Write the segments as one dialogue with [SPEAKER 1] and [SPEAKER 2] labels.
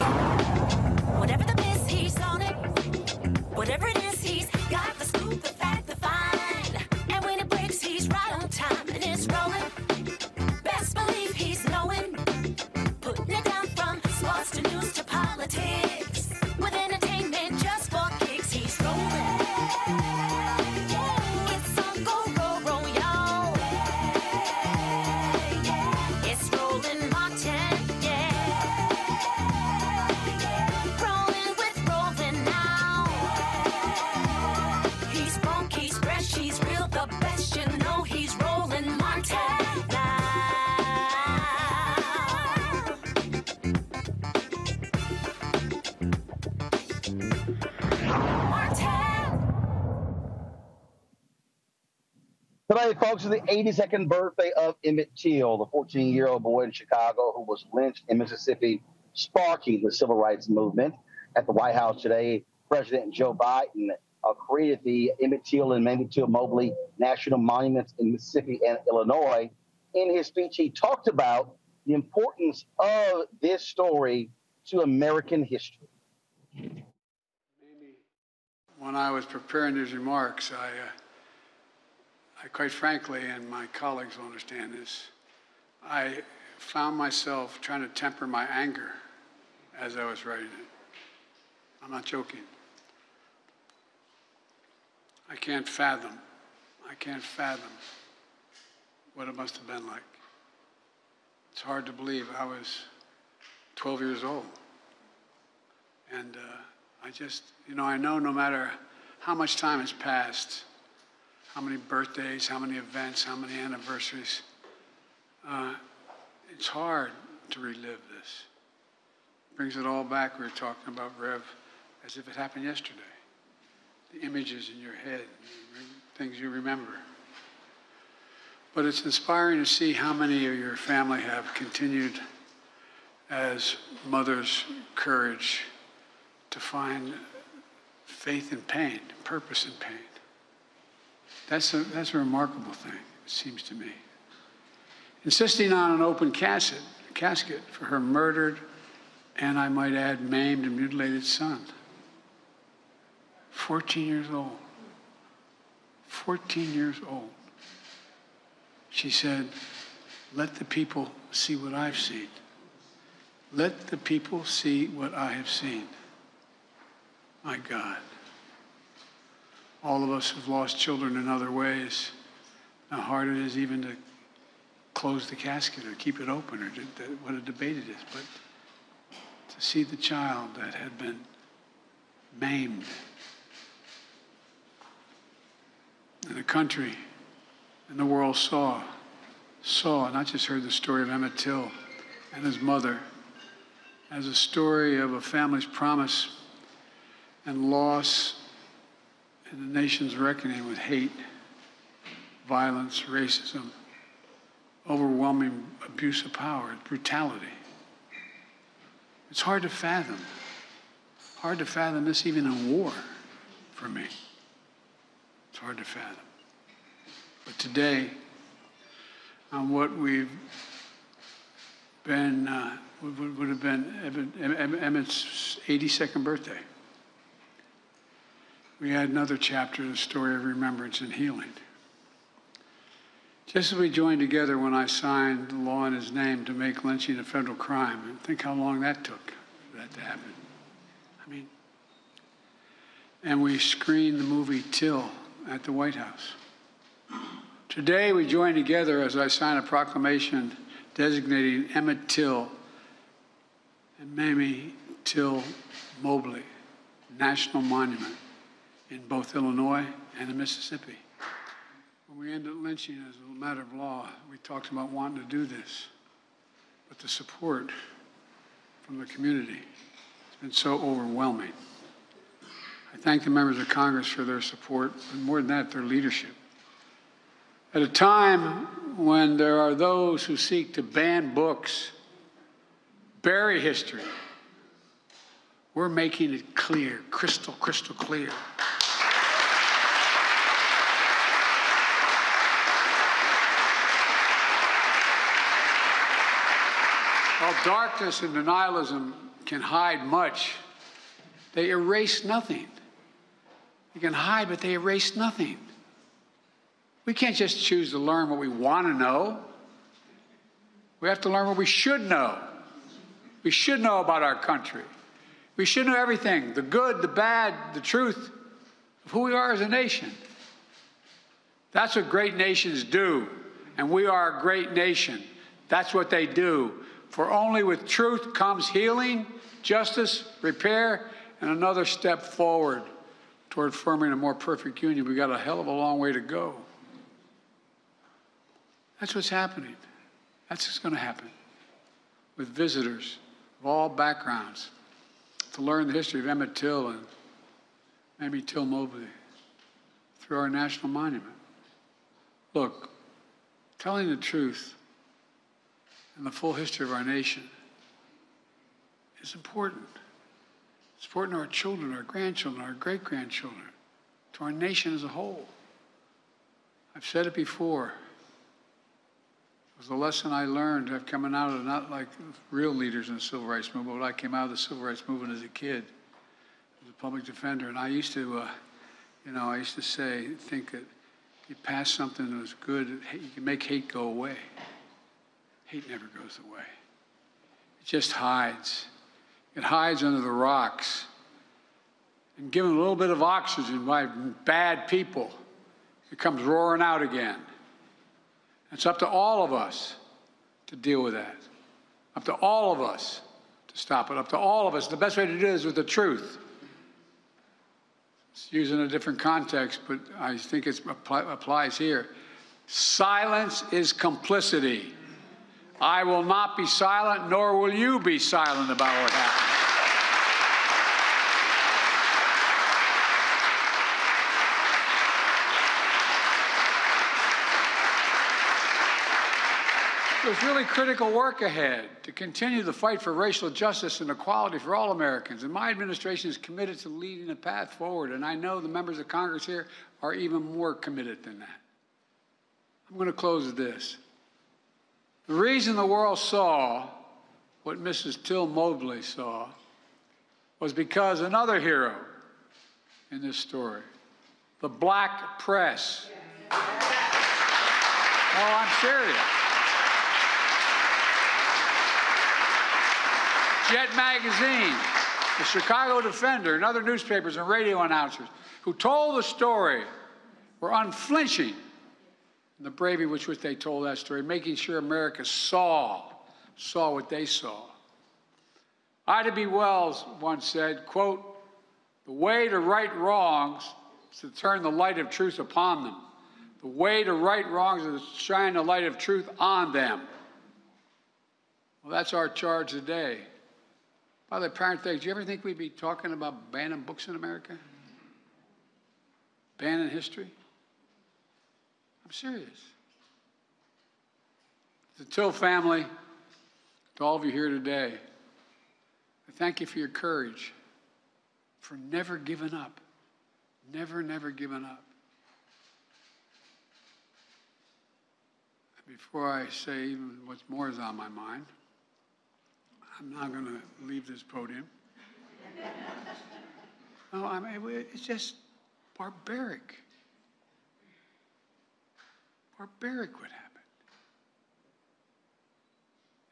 [SPEAKER 1] Whatever
[SPEAKER 2] Today, folks, is the 82nd birthday of Emmett Till, the 14 year old boy in Chicago who was lynched in Mississippi, sparking the civil rights movement. At the White House today, President Joe Biden uh, created the Emmett Till and Mamie Till Mobley National Monuments in Mississippi and Illinois. In his speech, he talked about the importance of this story to American history.
[SPEAKER 3] When I was preparing these remarks, I, uh, I quite frankly, and my colleagues will understand this, I found myself trying to temper my anger as I was writing it. I'm not joking. I can't fathom, I can't fathom what it must have been like. It's hard to believe I was 12 years old. And uh, I just, you know, I know no matter how much time has passed, how many birthdays, how many events, how many anniversaries, uh, it's hard to relive this. Brings it all back. We were talking about Rev as if it happened yesterday. The images in your head, things you remember. But it's inspiring to see how many of your family have continued as mothers' courage to find faith in pain, purpose in pain. That's a, that's a remarkable thing, it seems to me. Insisting on an open casket, casket for her murdered and, I might add, maimed and mutilated son. 14 years old. 14 years old. She said, Let the people see what I've seen. Let the people see what I have seen. My God. All of us have lost children in other ways. How hard it is even to close the casket or keep it open or to, to, what a debate it is. But to see the child that had been maimed. And the country and the world saw, saw, not just heard the story of Emmett Till and his mother as a story of a family's promise and loss and the nation's reckoning with hate, violence, racism, overwhelming abuse of power, brutality. It's hard to fathom. Hard to fathom this even in war for me. It's hard to fathom. But today, on what we've been, uh, would, would have been Emmett's 82nd birthday, we had another chapter, the story of remembrance and healing. Just as we joined together when I signed the law in his name to make lynching a federal crime, and think how long that took for that to happen. I mean, and we screened the movie Till at the White House. Today we join together as I sign a proclamation designating Emmett Till and Mamie Till Mobley National Monument in both Illinois and in Mississippi. When we ended lynching as a matter of law, we talked about wanting to do this. But the support from the community has been so overwhelming. I thank the members of Congress for their support, but more than that, their leadership. At a time when there are those who seek to ban books, bury history, we're making it clear, crystal, crystal clear. While darkness and denialism can hide much, they erase nothing. They can hide, but they erase nothing. We can't just choose to learn what we want to know. We have to learn what we should know. We should know about our country. We should know everything the good, the bad, the truth of who we are as a nation. That's what great nations do. And we are a great nation. That's what they do. For only with truth comes healing, justice, repair, and another step forward toward forming a more perfect union. We've got a hell of a long way to go. That's what's happening. That's what's going to happen with visitors of all backgrounds to learn the history of Emmett Till and Mamie Till Mobley through our national monument. Look, telling the truth and the full history of our nation is important. It's important to our children, our grandchildren, our great grandchildren, to our nation as a whole. I've said it before. It was a lesson I learned of coming out of not like real leaders in the civil rights movement, but I came out of the civil rights movement as a kid, as a public defender. And I used to, uh, you know, I used to say, think that you pass something that was good, you can make hate go away. Hate never goes away. It just hides. It hides under the rocks. And given a little bit of oxygen by bad people, it comes roaring out again. It's up to all of us to deal with that. Up to all of us to stop it. Up to all of us. The best way to do it is with the truth. It's used in a different context, but I think it applies here. Silence is complicity. I will not be silent, nor will you be silent about what happened. There's really critical work ahead to continue the fight for racial justice and equality for all Americans. And my administration is committed to leading a path forward. And I know the members of Congress here are even more committed than that. I'm going to close with this. The reason the world saw what Mrs. Till Mobley saw was because another hero in this story, the black press. Oh, I'm serious. Jet Magazine, the Chicago Defender, and other newspapers and radio announcers who told the story were unflinching the bravery with which they told that story, making sure America saw, saw what they saw. Ida B. Wells once said, quote, the way to right wrongs is to turn the light of truth upon them. The way to right wrongs is to shine the light of truth on them. Well, that's our charge today. By the way, things, do you ever think we'd be talking about banning books in America? Banning history? I'm serious. The Till family, to all of you here today, I thank you for your courage, for never giving up. Never, never giving up. Before I say even what more is on my mind, I'm not going to leave this podium. No, I mean, it's just barbaric. Barbaric what happened.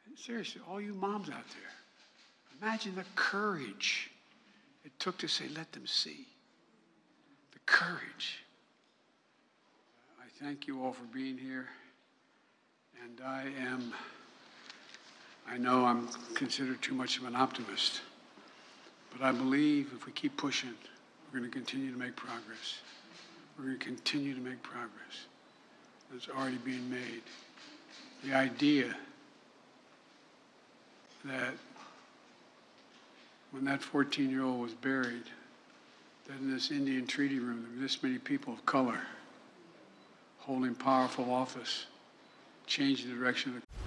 [SPEAKER 3] And seriously, all you moms out there, imagine the courage it took to say, let them see. The courage. I thank you all for being here. And I am, I know I'm considered too much of an optimist, but I believe if we keep pushing, we're going to continue to make progress. We're going to continue to make progress. It's already being made. The idea that when that 14 year old was buried, that in this Indian treaty room, there were this many people of color holding powerful office, changed the direction of the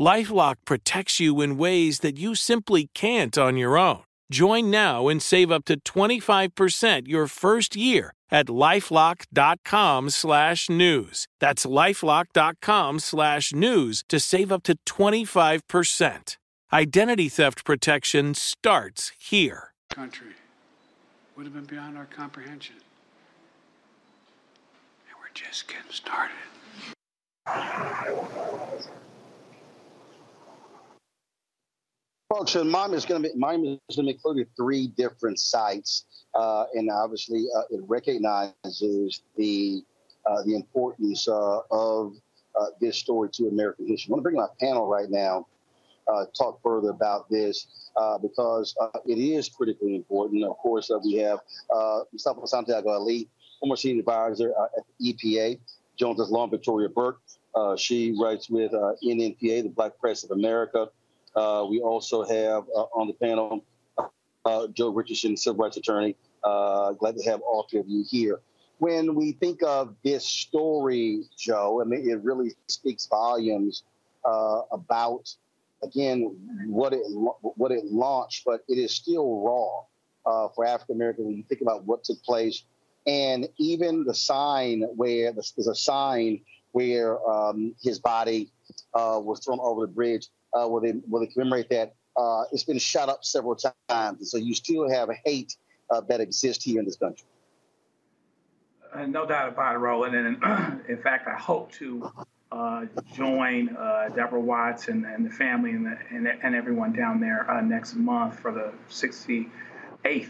[SPEAKER 4] Lifelock protects you in ways that you simply can't on your own. Join now and save up to 25% your first year at lifelock.com slash news. That's lifelock.com slash news to save up to 25%. Identity theft protection starts here.
[SPEAKER 3] country would have been beyond our comprehension. And we're just getting started.
[SPEAKER 5] So Miami is going to be Miami is going to be included three different sites, uh, and obviously uh, it recognizes the uh, the importance uh, of uh, this story to American history. I want to bring my panel right now, uh, talk further about this because it is critically important. Of course, we have Mustafa Santiago Ali, former senior advisor at the EPA, Jones's law, Victoria Burke. She writes with NNPA, the Black Press of America. Uh, we also have uh, on the panel uh, Joe Richardson, civil rights attorney. Uh, glad to have all three of you here. When we think of this story, Joe, I mean, it really speaks volumes about, again, what it what it launched, but it is still raw for African Americans when you think about what took place and even the sign where there's a sign where um, his body uh, was thrown over the bridge, uh, where they where they commemorate that. Uh, it's been shot up several times, and so you still have hate uh, that exists here in this country.
[SPEAKER 6] Uh, no doubt about it, Roland. And in fact, I hope to uh, join Deborah Watts and, and, the family and, the, and, and everyone down there next month for the 68th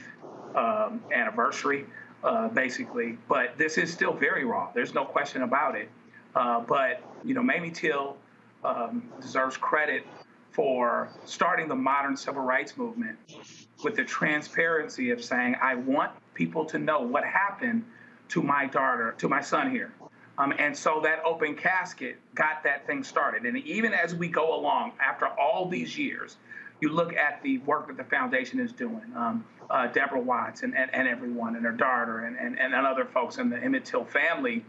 [SPEAKER 6] um, anniversary uh, basically. But this is still very raw. There's no question about it. Uh, but you know, Mamie Till um, deserves credit for starting the modern civil rights movement with the transparency of saying, "I want people to know what happened to my daughter, to my son here." Um, and so that open casket got that thing started. And even as we go along, after all these years, you look at the work that the foundation is doing. Um, uh, Deborah Watts and, and, and, everyone and her daughter and, and, and other folks in the Emmett Till family,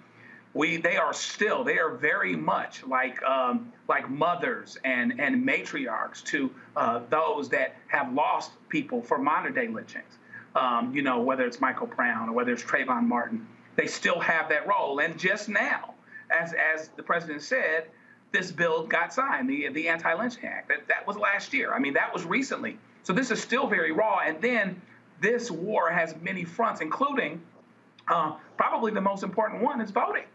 [SPEAKER 6] we they are still they are very much like um, like mothers and and matriarchs to uh, those that have lost people for modern day lynchings. Um, you know whether it's Michael Brown or whether it's Trayvon Martin, they still have that role. And just now, as as the president said, this bill got signed, the the Anti-Lynching Act. That that was last year. I mean that was recently. So this is still very raw. And then this war has many fronts, including uh, probably the most important one is voting.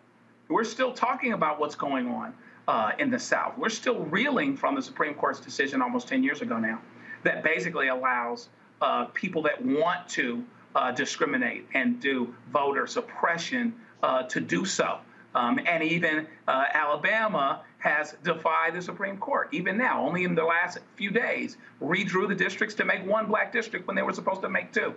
[SPEAKER 6] We're still talking about what's going on uh, in the South. We're still reeling from the Supreme Court's decision almost 10 years ago now that basically allows uh, people that want to uh, discriminate and do voter suppression uh, to do so. Um, and even uh, Alabama has defied the Supreme Court. Even now, only in the last few days, redrew the districts to make one black district when they were supposed to make two.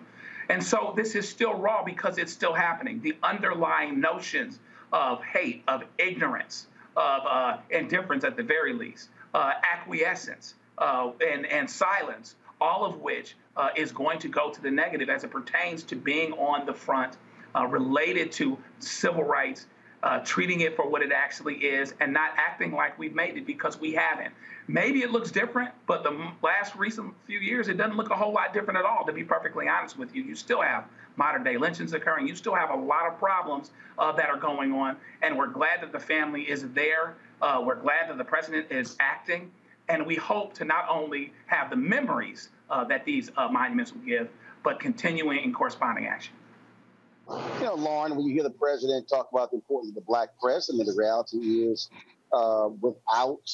[SPEAKER 6] And so this is still raw because it's still happening. The underlying notions of hate, of ignorance, of uh, indifference at the very least, uh, acquiescence, uh, and, and silence, all of which uh, is going to go to the negative as it pertains to being on the front uh, related to civil rights uh, treating it for what it actually is and not acting like we've made it because we haven't. Maybe it looks different, but the last recent few years, it doesn't look a whole lot different at all, to be perfectly honest with you. You still have modern day lynchings occurring. You still have a lot of problems uh, that are going on. And we're glad that the family is there. Uh, we're glad that the president is acting. And we hope to not only have the memories uh, that these uh, monuments will give, but continuing in corresponding action
[SPEAKER 5] you know, Lauren, when you hear the president talk about the importance of the black press, the reality is uh, without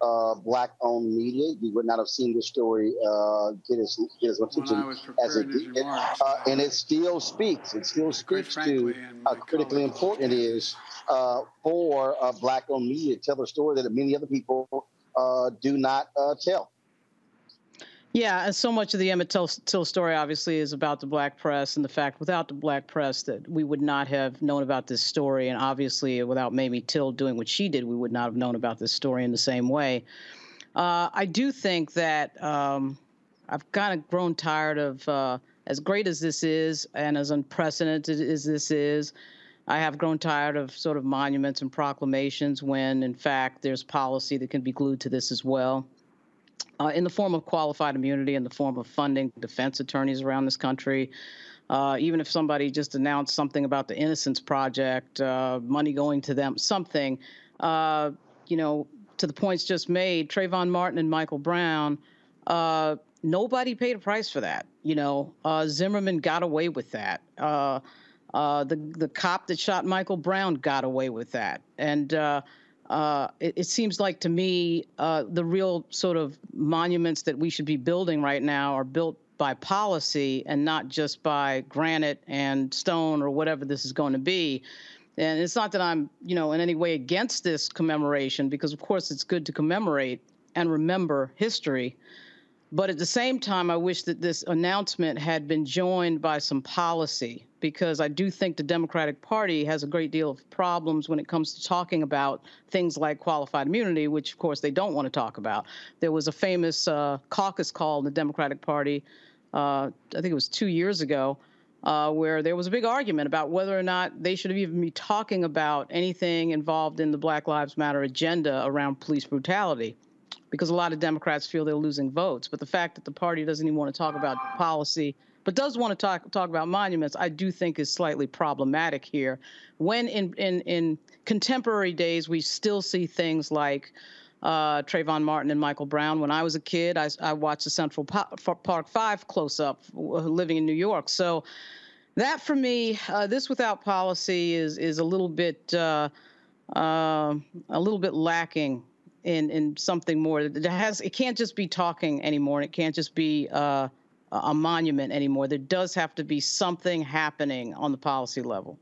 [SPEAKER 5] uh, black-owned media, you would not have seen this story uh, get as get as much attention as it did, uh, and it still speaks. It still speaks to how critically important it is uh, for black-owned media to tell a story that many other people uh, do not tell.
[SPEAKER 7] Yeah, and so much of the Emmett Till, story obviously is about the black press and the fact without the black press that we would not have known about this story. And obviously, without Mamie Till doing what she did, we would not have known about this story in the same way. Uh, I do think that um, I've kind of grown tired of, uh, as great as this is and as unprecedented as this is, I have grown tired of sort of monuments and proclamations when, in fact, there's policy that can be glued to this as well uh, in the form of qualified immunity, in the form of funding defense attorneys around this country. Uh, even if somebody just announced something about the Innocence Project, uh, money going to them, something, uh, you know, to the points just made, Trayvon Martin and Michael Brown, uh, nobody paid a price for that. You know, uh, Zimmerman got away with that. the the cop that shot Michael Brown got away with that, and uh, it, it, seems like to me uh, the real sort of monuments that we should be building right now are built by policy and not just by granite and stone or whatever this is going to be. And it's not that I'm, you know, in any way against this commemoration because, of course, it's good to commemorate and remember history. But at the same time, I wish that this announcement had been joined by some policy because I do think the Democratic Party has a great deal of problems when it comes to talking about things like qualified immunity, which of course they don't want to talk about. There was a famous uh, caucus call in the Democratic Party, uh, I think it was two years ago, uh, where there was a big argument about whether or not they should even be talking about anything involved in the Black Lives Matter agenda around police brutality. Because a lot of Democrats feel they're losing votes. But the fact that the party doesn't even want to talk about policy but does want to talk talk about monuments, I do think is slightly problematic here. When in in in contemporary days we still see things like uh, Trayvon Martin and Michael Brown. When I was a kid, I, I watched the Central Park Five close up, living in New York. So that for me, uh, this without policy is is a little bit uh, uh, a little bit lacking in in something more. It has it can't just be talking anymore. It can't just be uh, a monument anymore. There does have to be something happening on the policy level.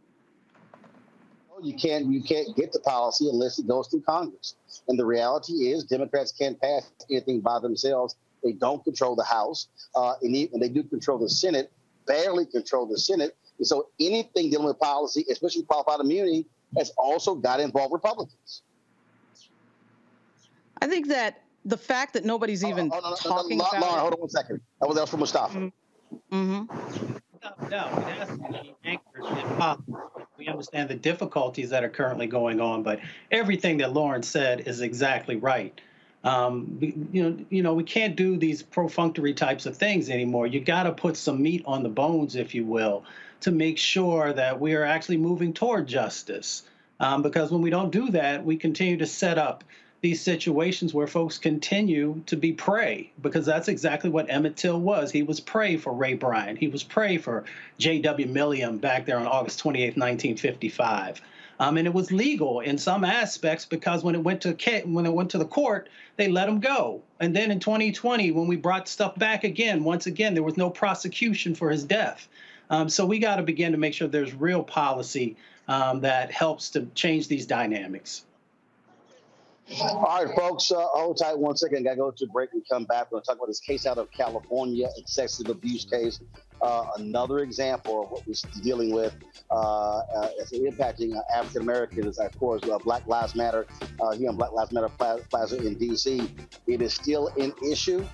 [SPEAKER 5] You can't you can't get the policy unless it goes through Congress. And the reality is, Democrats can't pass anything by themselves. They don't control the House, uh, and, they do control the Senate. Barely control the Senate. And so anything dealing with policy, especially qualified immunity, has also got to involve Republicans.
[SPEAKER 7] I think that the fact that nobody's even oh, no, no, talking
[SPEAKER 5] no,
[SPEAKER 7] about
[SPEAKER 5] Lauren, hold on one second. That was, that was from Mustafa.
[SPEAKER 7] Mm-hmm.
[SPEAKER 8] No, no, it has to be anchored in policy. We understand the difficulties that are currently going on, but everything that Lauren said is exactly right. Um, you know, you know, we can't do these perfunctory types of things anymore. You got to put some meat on the bones, if you will, to make sure that we are actually moving toward justice. Um, because when we don't do that, we continue to set up these situations where folks continue to be prey because that's exactly what Emmett Till was. He was prey for Roy Bryant. He was prey for J.W. Milam back there on August 28, 1955. Um, and it was legal in some aspects because when it went to when it went to the court, they let him go. And then in 2020, when we brought stuff back again, once again there was no prosecution for his death. Um, so we got to begin to make sure there's real policy um, that helps to change these dynamics.
[SPEAKER 5] All right, folks, uh, hold tight one second. Got to go to break and come back. We're going to talk about this case out of California, excessive abuse case. Uh, another example of what we're dealing with uh, uh, as impacting African Americans, of course, uh, Black Lives Matter uh, here on Black Lives Matter Plaza in D.C. It is still an issue.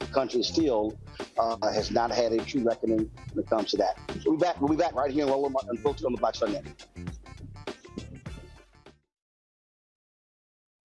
[SPEAKER 5] The country still uh, has not had a true reckoning when it comes to that. We'll be back. We'll be back right here in Roland and folks on the Black Star Network.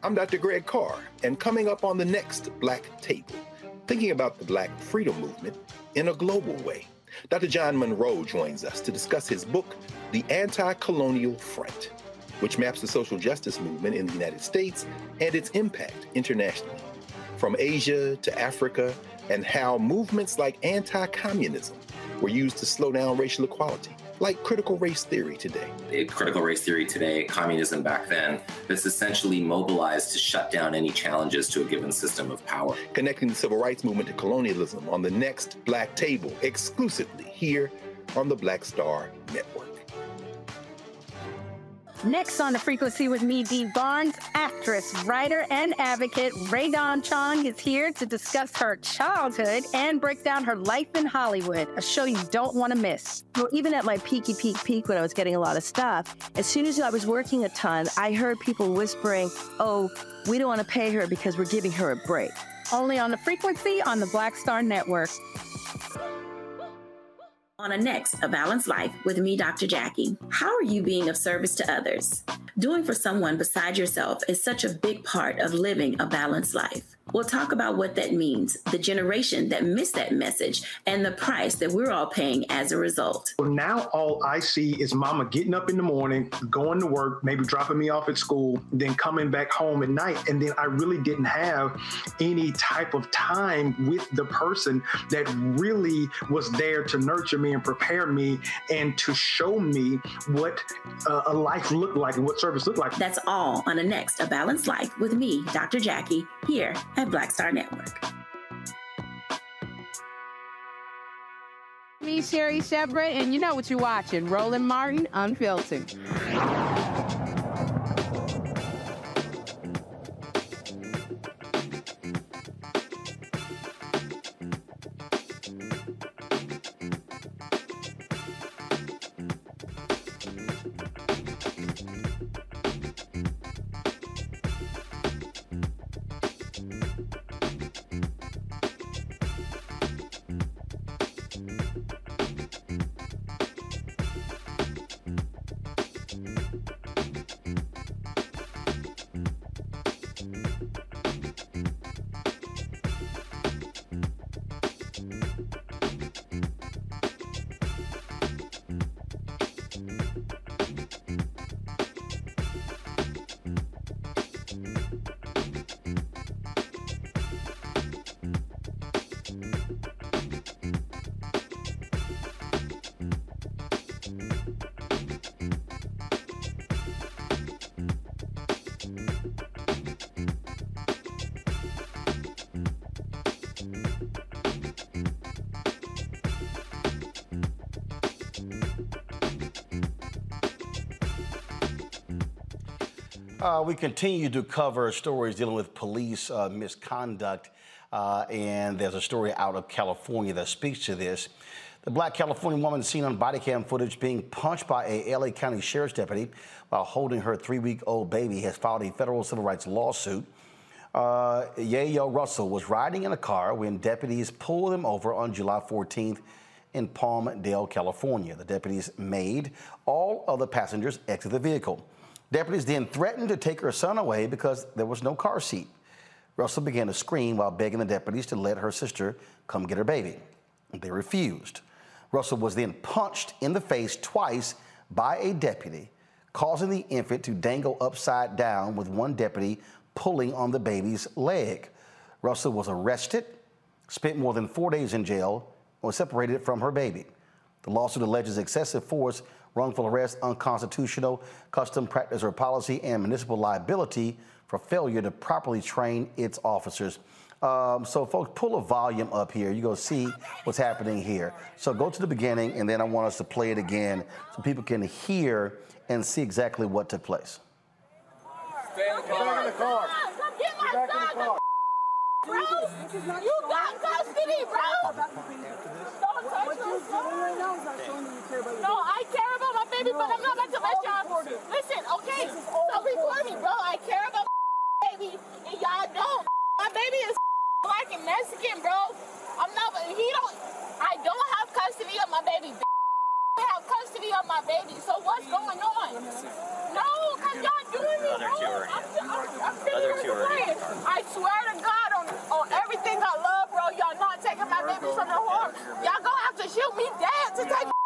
[SPEAKER 9] I'm Dr. Greg Carr, and coming up on the next Black Table, thinking about the Black freedom movement in a global way. Dr. John Munro joins us to discuss his book, The Anti Colonial Front, which maps the social justice movement in the United States and its impact internationally, from Asia to Africa, and how movements like anti communism were used to slow down racial equality like critical race theory today.
[SPEAKER 10] Critical race theory today, communism back then, that's essentially mobilized to shut down any challenges to a given system of power.
[SPEAKER 9] Connecting the civil rights movement to colonialism on the next Black Table, exclusively here on the Black Star Network.
[SPEAKER 11] Next on the frequency with me, Dee Barnes, actress, writer, and advocate Rae Dawn Chong is here to discuss her childhood and break down her life in Hollywood, a show you don't want to miss.
[SPEAKER 12] Well, even at my peaky peak peak when I was getting a lot of stuff, as soon as I was working a ton, I heard people whispering, oh, we don't want to pay her because we're giving her a break.
[SPEAKER 11] Only on the frequency on the Black Star Network.
[SPEAKER 13] On a next, A Balanced Life with me, Dr. Jackie. How are you being of service to others? Doing for someone beside yourself is such a big part of living a balanced life. We'll talk about what that means, the generation that missed that message, and the price that we're all paying as a result.
[SPEAKER 14] Well, now all I see is mama getting up in the morning, going to work, maybe dropping me off at school, then coming back home at night. And then I really didn't have any type of time with the person that really was there to nurture me and prepare me and to show me what uh, a life looked like and what service looked like.
[SPEAKER 13] That's all on the next A Balanced Life with me, Dr. Jackie, here at Black Star Network.
[SPEAKER 15] Me, Sherri Shepherd, and you know what you're watching Roland Martin Unfiltered.
[SPEAKER 2] Uh, we continue to cover stories dealing with police uh, misconduct, uh, and there's a story out of California that speaks to this. The black California woman seen on body cam footage being punched by a LA County Sheriff's deputy while holding her three-week-old baby has filed a federal civil rights lawsuit. Uh, Yayo Russell was riding in a car when deputies pulled him over on July 14th in Palmdale, California. The deputies made all other passengers exit the vehicle. Deputies then threatened to take her son away because there was no car seat. Russell began to scream while begging the deputies to let her sister come get her baby. They refused. Russell was then punched in the face twice by a deputy, causing the infant to dangle upside down with one deputy pulling on the baby's leg. Russell was arrested, spent more than four days in jail, and was separated from her baby. The lawsuit alleges excessive force wrongful arrest, unconstitutional custom practice or policy, and municipal liability for failure to properly train its officers. Um, so, folks, pull a volume up here. You're going to see what's happening here. So, go to the beginning, and then I want us to play it again so people can hear and see exactly what took place.
[SPEAKER 16] Stay in the car. Get back in the car. Get back in the car. Bro, you got custody, bro. Don't touch No, I care about my baby, but I'm not about to let y'all. Listen, okay, so record me, bro. I care about my baby, and y'all don't. My baby is black and Mexican, bro. I'm not. He don't. I don't have custody of my baby. I have custody of my baby. So what's going on? No, cause y'all doing me, bro. I'm, I'm, I'm sitting here praying. I swear to God on, on everything I love, bro. Y'all not taking my baby from the arm. Y'all gonna have to shoot me dead to take my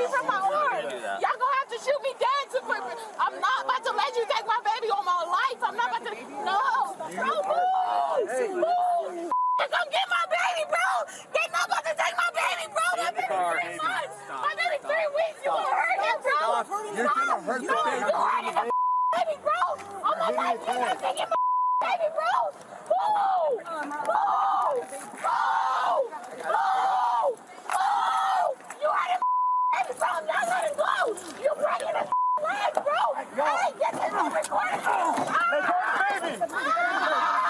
[SPEAKER 16] baby from my arm. Y'all gonna have to shoot me dead to put. I'm not about to let you take my baby on my life. I'm not about to. No, bro, move, move. Come get my baby, bro. They not about to take my baby, bro. My baby three months. My baby three weeks. You gonna hurt him, bro? You're gonna hurt the baby. You hurting the baby, bro. I'm not letting you not taking my baby, bro. Move, move, move, move. You hurting life is on. Now let it go. You breaking the life, bro. Hey, get this woman quarantine. Let's.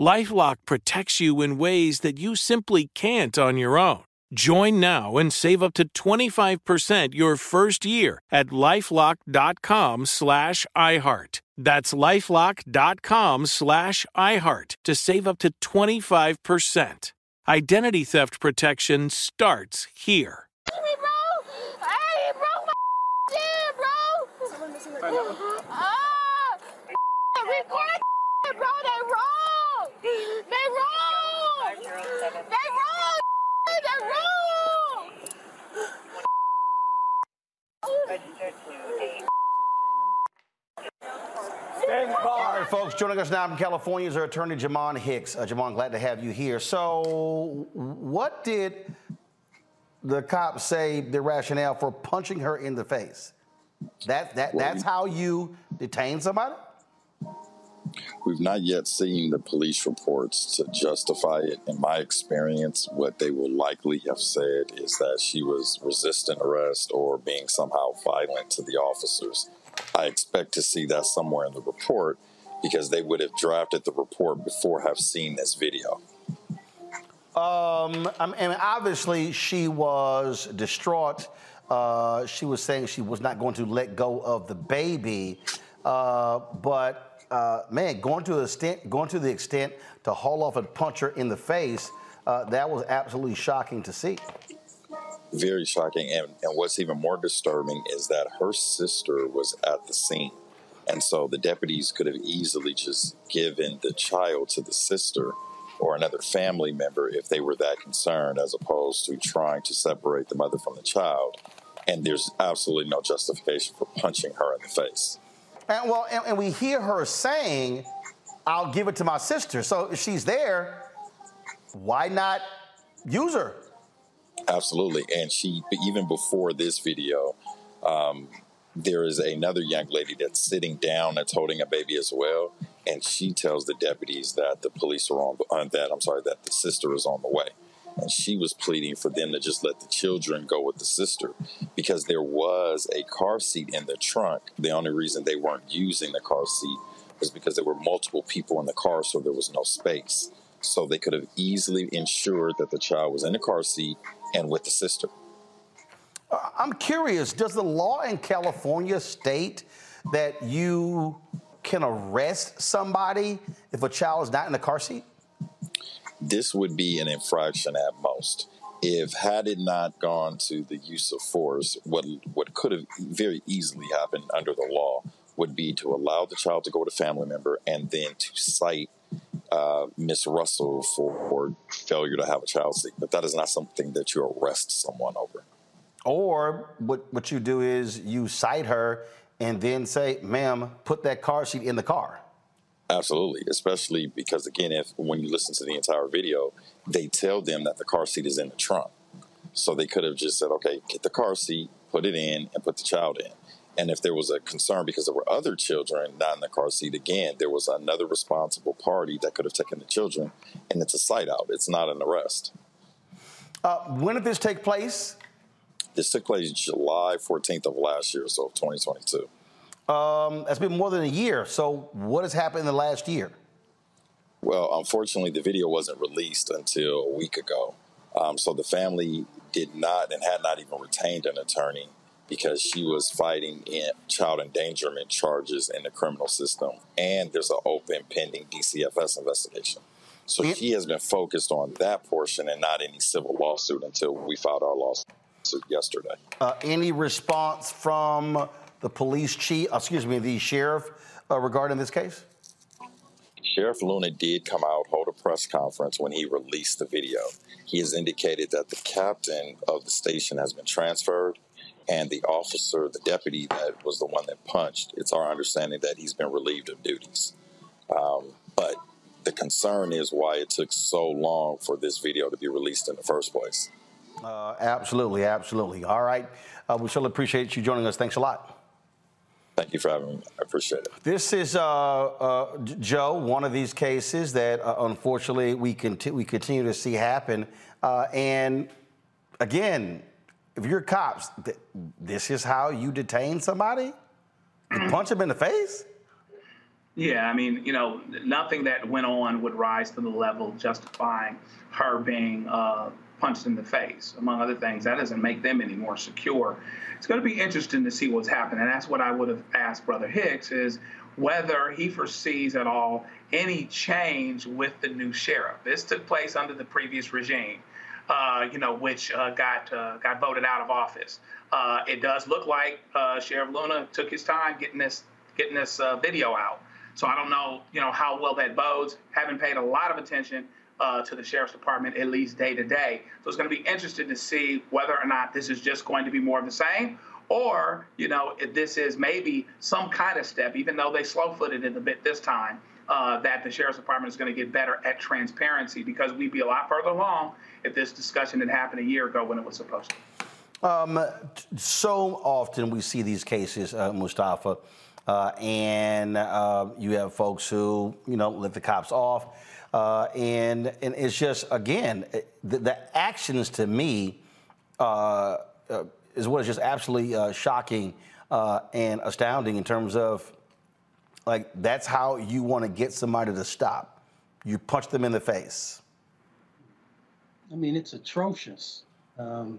[SPEAKER 4] Lifelock protects you in ways that you simply can't on your own. Join now and save up to 25% your first year at lifelock.com slash iHeart. That's lifelock.com slash iHeart to save up to 25%. Identity theft protection starts here.
[SPEAKER 16] Hey, bro! Hey, bro! My shit, bro! Ah! Record bro! They wrong! They wrong! They wrong! They wrong!
[SPEAKER 2] All right, folks, joining us now from California is our attorney, Jamon Hicks. Uh, Jamon, glad to have you here. So, what did the cops say the rationale for punching her in the face? That, that, that's how you detain somebody?
[SPEAKER 17] We've not yet seen the police reports to justify it. In my experience, what they will likely have said is that she was resisting arrest or being somehow violent to the officers. I expect to see that somewhere in the report because they would have drafted the report before have seen this video.
[SPEAKER 2] Um, mean, obviously she was distraught. Uh, she was saying she was not going to let go of the baby, uh, but uh, man, going to the extent, going to the extent to haul off and punch her in the face, uh, that was absolutely shocking to see.
[SPEAKER 17] Very shocking, and, and what's even more disturbing is that her sister was at the scene, and so the deputies could have easily just given the child to the sister or another family member if they were that concerned, as opposed to trying to separate the mother from the child. And there's absolutely no justification for punching her in the face.
[SPEAKER 2] And well, and, and we hear her saying, I'll give it to my sister. So if she's there, why not use her?
[SPEAKER 17] Absolutely. And she, even before this video, um, there is another young lady that's sitting down that's holding a baby as well. And she tells the deputies that the police are on, on that, I'm sorry, that the sister is on the way. And she was pleading for them to just let the children go with the sister because there was a car seat in the trunk. The only reason they weren't using the car seat was because there were multiple people in the car, so there was no space. So they could have easily ensured that the child was in the car seat and with the sister.
[SPEAKER 2] Uh, I'm curious, does the law in California state that you can arrest somebody if a child is not in the car seat?
[SPEAKER 17] This would be an infraction at most. If had it not gone to the use of force, what what could have very easily happened under the law would be to allow the child to go a family member and then to cite uh, Miss Russell for failure to have a child seat. But that is not something that you arrest someone over.
[SPEAKER 2] Or what, what you do is you cite her and then say, ma'am, put that car seat in the car.
[SPEAKER 17] Absolutely, especially because again, if when you listen to the entire video, they tell them that the car seat is in the trunk. So they could have just said, okay, get the car seat, put it in, and put the child in. And if there was a concern because there were other children not in the car seat, again, there was another responsible party that could have taken the children, and it's a cite out. It's not an arrest.
[SPEAKER 2] Uh, when did this take place?
[SPEAKER 17] This took place July 14th of last year, so 2022.
[SPEAKER 2] Um, that's been more than a year. So, what has happened in the last year?
[SPEAKER 17] Well, unfortunately, the video wasn't released until a week ago. Um, so, the family did not and had not even retained an attorney because she was fighting in child endangerment charges in the criminal system, and there's an open pending DCFS investigation. So she has been focused on that portion and not any civil lawsuit until we filed our lawsuit yesterday.
[SPEAKER 2] Uh, any response from the police chief, uh, excuse me, the sheriff uh, regarding this case?
[SPEAKER 17] Sheriff Luna did come out, hold a press conference when he released the video. He has indicated that the captain of the station has been transferred and the officer, the deputy that was the one that punched, it's our understanding that he's been relieved of duties. Um, but the concern is why it took so long for this video to be released in the first place.
[SPEAKER 2] Uh, absolutely, absolutely. All right. Uh, we certainly appreciate you joining us. Thanks a lot.
[SPEAKER 17] Thank you for having me. I appreciate it.
[SPEAKER 2] This is, uh, uh Joe, one of these cases that uh, unfortunately we, conti- we continue to see happen. Uh, and again, if you're cops, th- this is how you detain somebody? You punch them in the face?
[SPEAKER 6] Yeah, I mean, you know, nothing that went on would rise to the level justifying her being uh, punched in the face, among other things. That doesn't make them any more secure. It's going to be interesting to see what's happening. And that's what I would have asked Brother Hicks is whether he foresees at all any change with the new sheriff. This took place under the previous regime uh, you know, which uh, got uh, got voted out of office. Uh, it does look like uh, Sheriff Luna took his time getting this getting this uh, video out. So I don't know, you know, how well that bodes. Haven't paid a lot of attention to the sheriff's department at least day to day. So it's going to be interesting to see whether or not this is just going to be more of the same, or you know, if this is maybe some kind of step, even though they slow-footed it a bit this time. Uh, that the sheriff's department is going to get better at transparency because we'd be a lot further along if this discussion had happened a year ago when it was supposed to.
[SPEAKER 2] Um, so often we see these cases, uh, Mustafa, uh, and uh, you have folks who, you know, let the cops off. Uh, and, and it's just, again, eh, the, the actions to me uh, uh, is what is just absolutely uh, shocking and astounding in terms of like, that's how you want to get somebody to stop. You punch them in the face.
[SPEAKER 8] I mean, it's atrocious. Um,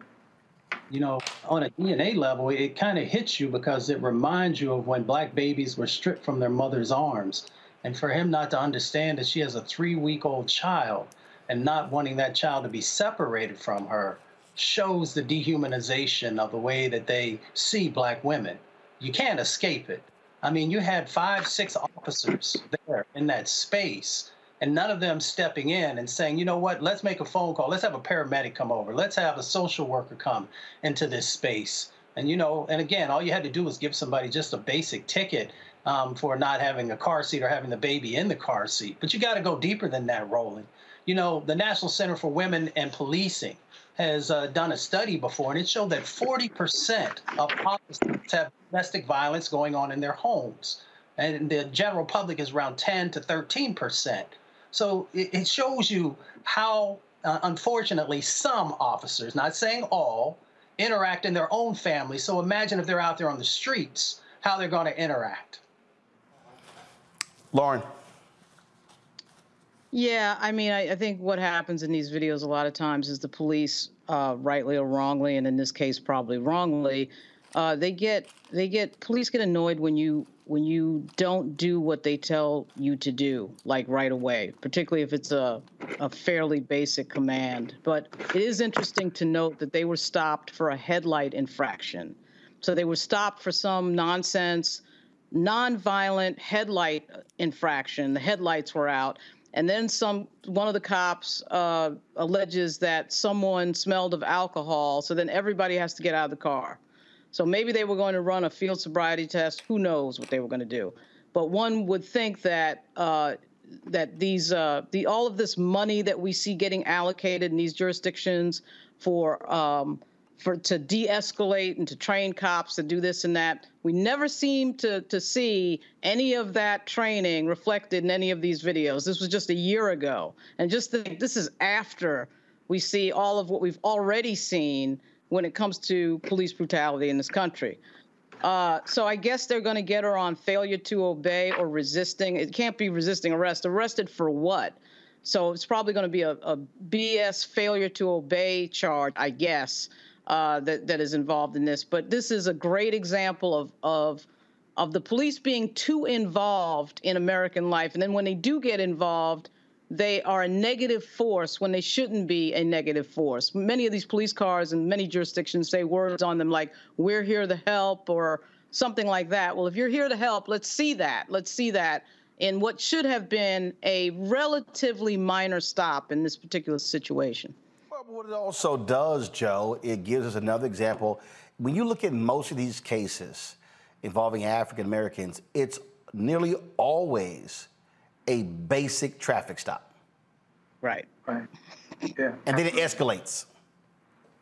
[SPEAKER 8] you know, on a DNA level, it kind of hits you because it reminds you of when black babies were stripped from their mother's arms. And for him not to understand that she has a three week old child and not wanting that child to be separated from her shows the dehumanization of the way that they see black women. You can't escape it. I mean, you had five, six officers there in that space, and none of them stepping in and saying, you know what, let's make a phone call. Let's have a paramedic come over. Let's have a social worker come into this space. And, you know, and again, all you had to do was give somebody just a basic ticket um, for not having a car seat or having the baby in the car seat. But you got to go deeper than that, Roland. You know, the National Center for Women and Policing has uh, done a study before, and it showed that 40% of officers have domestic violence going on in their homes. And the general public is around 10 to 13%. So it, it shows you how, uh, unfortunately, some officers, not saying all, interact in their own families. So imagine if they're out there on the streets, how they're going to interact.
[SPEAKER 2] Lauren.
[SPEAKER 7] Yeah, I mean, I, I, think what happens in these videos a lot of times is the police, uh, rightly or wrongly, and in this case probably wrongly, uh, they get they get police get annoyed when you when you don't do what they tell you to do, like right away, particularly if it's a, a fairly basic command. But it is interesting to note that they were stopped for a headlight infraction. So they were stopped for some nonsense, nonviolent headlight infraction. The headlights were out. And then some one of the cops uh, alleges that someone smelled of alcohol. So then everybody has to get out of the car. So maybe they were going to run a field sobriety test. Who knows what they were going to do? But one would think that uh, that these uh, the all of this money that we see getting allocated in these jurisdictions for um, for to de-escalate and to train cops to do this and that. We never seem to to see any of that training reflected in any of these videos. This was just a year ago, and just think this is after we see all of what we've already seen when it comes to police brutality in this country. Uh, so I guess they're going to get her on failure to obey or resisting. It can't be resisting arrest. Arrested for what? So it's probably going to be a, a BS failure to obey charge, I guess, uh, that that is involved in this. But this is a great example of of of the police being too involved in American life, and then when they do get involved, they are a negative force when they shouldn't be a negative force. Many of these police cars in many jurisdictions say words on them like, we're here to help or something like that. Well, if you're here to help, let's see that. Let's see that in what should have been a relatively minor stop in this particular situation.
[SPEAKER 2] Well, what it also does, Joe, it gives us another example. When you look at most of these cases involving African Americans, it's nearly always a basic traffic stop.
[SPEAKER 7] Right.
[SPEAKER 6] Right. Yeah.
[SPEAKER 2] And then it escalates.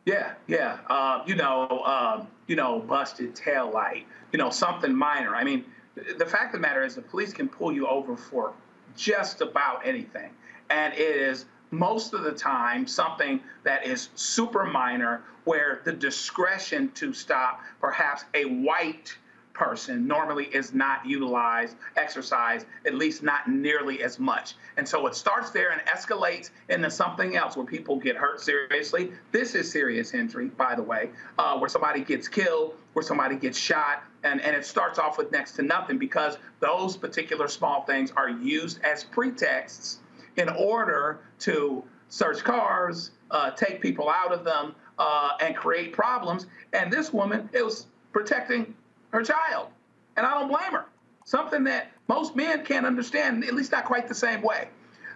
[SPEAKER 6] Yeah, yeah. Uh, you know, um, you know, busted tail light. You know, something minor. I mean, the fact of the matter is, the police can pull you over for just about anything, and it is most of the time something that is super minor, where the discretion to stop perhaps a white person normally is not utilized, exercised, at least not nearly as much. And so it starts there and escalates into something else where people get hurt seriously. This is serious injury, by the way, uh, where somebody gets killed, where somebody gets shot, and, and it starts off with next to nothing because those particular small things are used as pretexts in order to search cars, uh, take people out of them, uh, and create problems. And this woman, it was protecting her child. And I don't blame her. Something that most men can't understand, at least not quite the same way.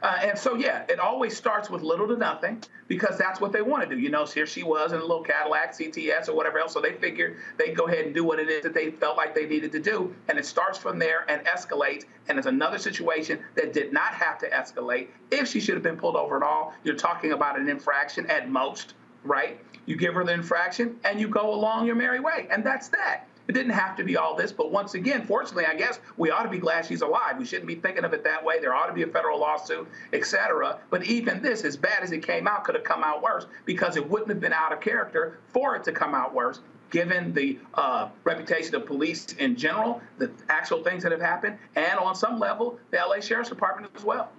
[SPEAKER 6] Uh, and so, yeah, it always starts with little to nothing because that's what they want to do. You know, here she was in a little Cadillac CTS or whatever else. So they figured they'd go ahead and do what it is that they felt like they needed to do. And it starts from there and escalates. And it's another situation that did not have to escalate. If she should have been pulled over at all, you're talking about an infraction at most, right? You give her the infraction and you go along your merry way. And that's that. It didn't have to be all this, but once again, fortunately, I guess we ought to be glad she's alive. We shouldn't be thinking of it that way. There ought to be a federal lawsuit, etc. But even this, as bad as it came out, could have come out worse because it wouldn't have been out of character for it to come out worse given the uh, reputation of police in general, the actual things that have happened, and on some level, the LA Sheriff's Department as well.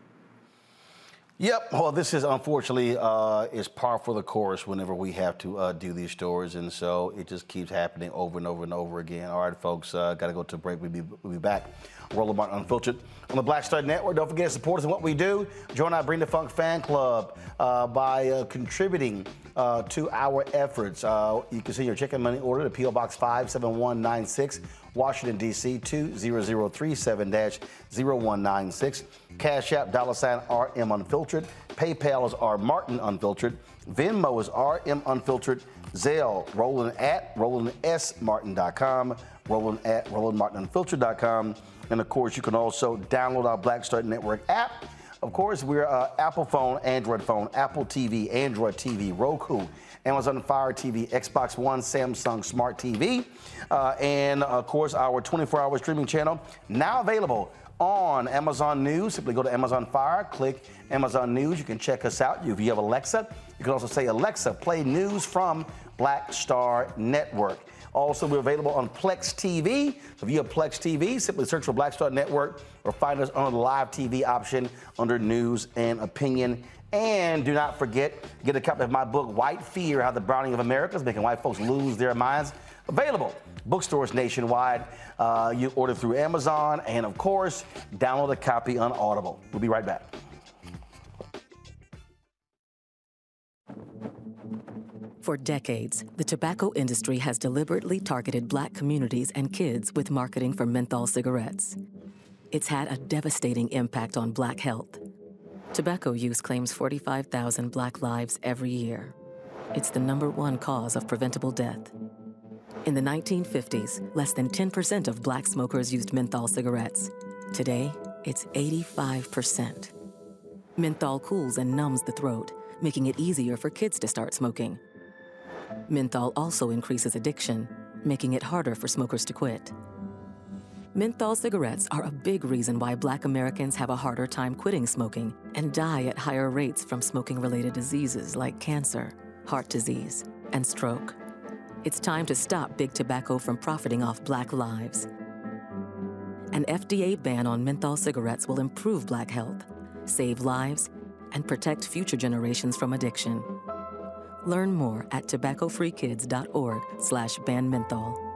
[SPEAKER 2] Yep. Well, this is unfortunately uh, is par for the course whenever we have to uh, do these stories, and so it just keeps happening over and over and over again. All right, folks, uh, got to go to break. We'll be, we'll be back. Roland Martin Unfiltered on the Black Star Network. Don't forget to support us in what we do. Join our Bring the Funk fan club uh, by uh, contributing uh, to our efforts. you can send your check and money order to P.O. Box 57196. Washington, D.C. 20037-0196. Cash App, dollar sign RM Unfiltered. PayPal is R Martin Unfiltered. Venmo is RM Unfiltered. Zelle, Roland at RolandSMartin.com. Roland at RolandMartinUnfiltered.com. And of course, you can also download our Black Network app. Of course, we're uh, Apple phone, Android phone, Apple TV, Android TV, Roku, Amazon Fire TV, Xbox One, Samsung Smart TV, uh, and of course, our 24 hour streaming channel now available on Amazon News. Simply go to Amazon Fire, click Amazon News. You can check us out. If you have Alexa, you can also say, Alexa, play news from Black Star Network. Also, we're available on Plex TV. So if you have Plex TV, simply search for Black Star Network or find us on the live TV option under news and opinion. And do not forget, get a copy of my book, White Fear How the Browning of America is Making White Folks Lose Their Minds. Available bookstores nationwide. Uh, you order through Amazon, and of course, download a copy on Audible. We'll be right back.
[SPEAKER 18] For decades, the tobacco industry has deliberately targeted black communities and kids with marketing for menthol cigarettes. It's had a devastating impact on black health. Tobacco use claims 45,000 black lives every year. It's the number one cause of preventable death. In the 1950s, less than 10% of black smokers used menthol cigarettes. Today, it's 85%. Menthol cools and numbs the throat, making it easier for kids to start smoking. Menthol also increases addiction, making it harder for smokers to quit. Menthol cigarettes are a big reason why black Americans have a harder time quitting smoking and die at higher rates from smoking related diseases like cancer, heart disease, and stroke. It's time to stop big tobacco from profiting off black lives. An FDA ban on menthol cigarettes will improve black health, save lives, and protect future generations from addiction. Learn more at tobaccofreekids.org slash ban menthol.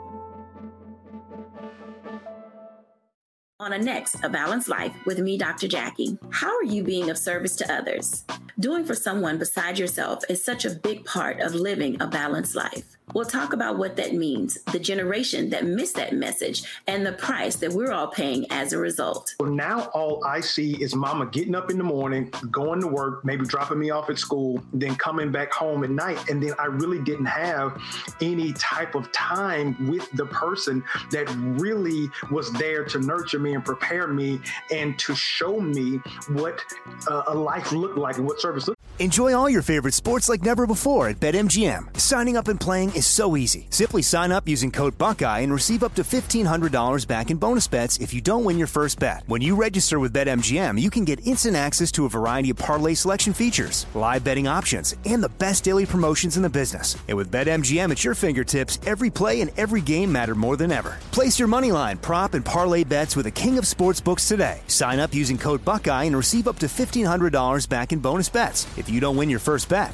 [SPEAKER 13] On a next, A Balanced Life with me, Dr. Jackie. How are you being of service to others? Doing for someone beside yourself is such a big part of living a balanced life. We'll talk about what that means, the generation that missed that message, and the price that we're all paying as a result.
[SPEAKER 14] Well, now all I see is mama getting up in the morning, going to work, maybe dropping me off at school, then coming back home at night. And then I really didn't have any type of time with the person that really was there to nurture me and prepare me and to show me what uh, a life looked like and what service looked
[SPEAKER 19] Enjoy all your favorite sports like never before at BetMGM. Signing up and playing is so easy. Simply sign up using code Buckeye and receive up to $1,500 back in bonus bets if you don't win your first bet. When you register with BetMGM, you can get instant access to a variety of parlay selection features, live betting options, and the best daily promotions in the business. And with BetMGM at your fingertips, every play and every game matter more than ever. Place your moneyline, prop, and parlay bets with the king of sportsbooks today. Sign up using code Buckeye and receive up to $1,500 back in bonus bets if you don't win your first bet.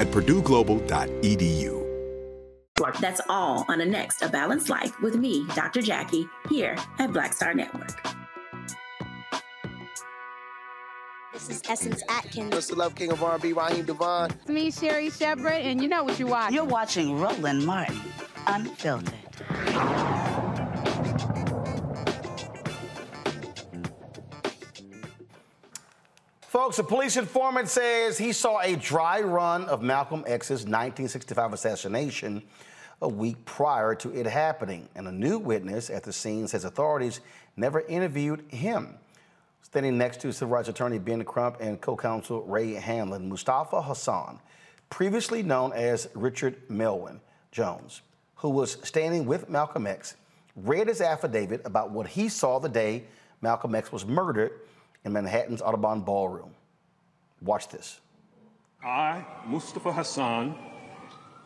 [SPEAKER 20] at purdueglobal.edu.
[SPEAKER 13] That's all on the next A Balanced Life with me, Dr. Jackie, here at Black Star Network.
[SPEAKER 21] This is Essence Atkins.
[SPEAKER 22] It's the Love King of R&B, Raheem DeVaughn.
[SPEAKER 15] It's me, Sherri Shepherd, and you know what you watch.
[SPEAKER 23] You're watching Roland Martin, Unfiltered.
[SPEAKER 2] Folks, a police informant says he saw a dry run of Malcolm X's 1965 assassination a week prior to it happening. And a new witness at the scene says authorities never interviewed him. Standing next to civil rights attorney Ben Crump and co counsel Ray Hamlin, Mustafa Hassan, previously known as Richard Melvin Jones, who was standing with Malcolm X, read his affidavit about what he saw the day Malcolm X was murdered in Manhattan's Audubon Ballroom. Watch this.
[SPEAKER 24] I, Mustafa Hassan,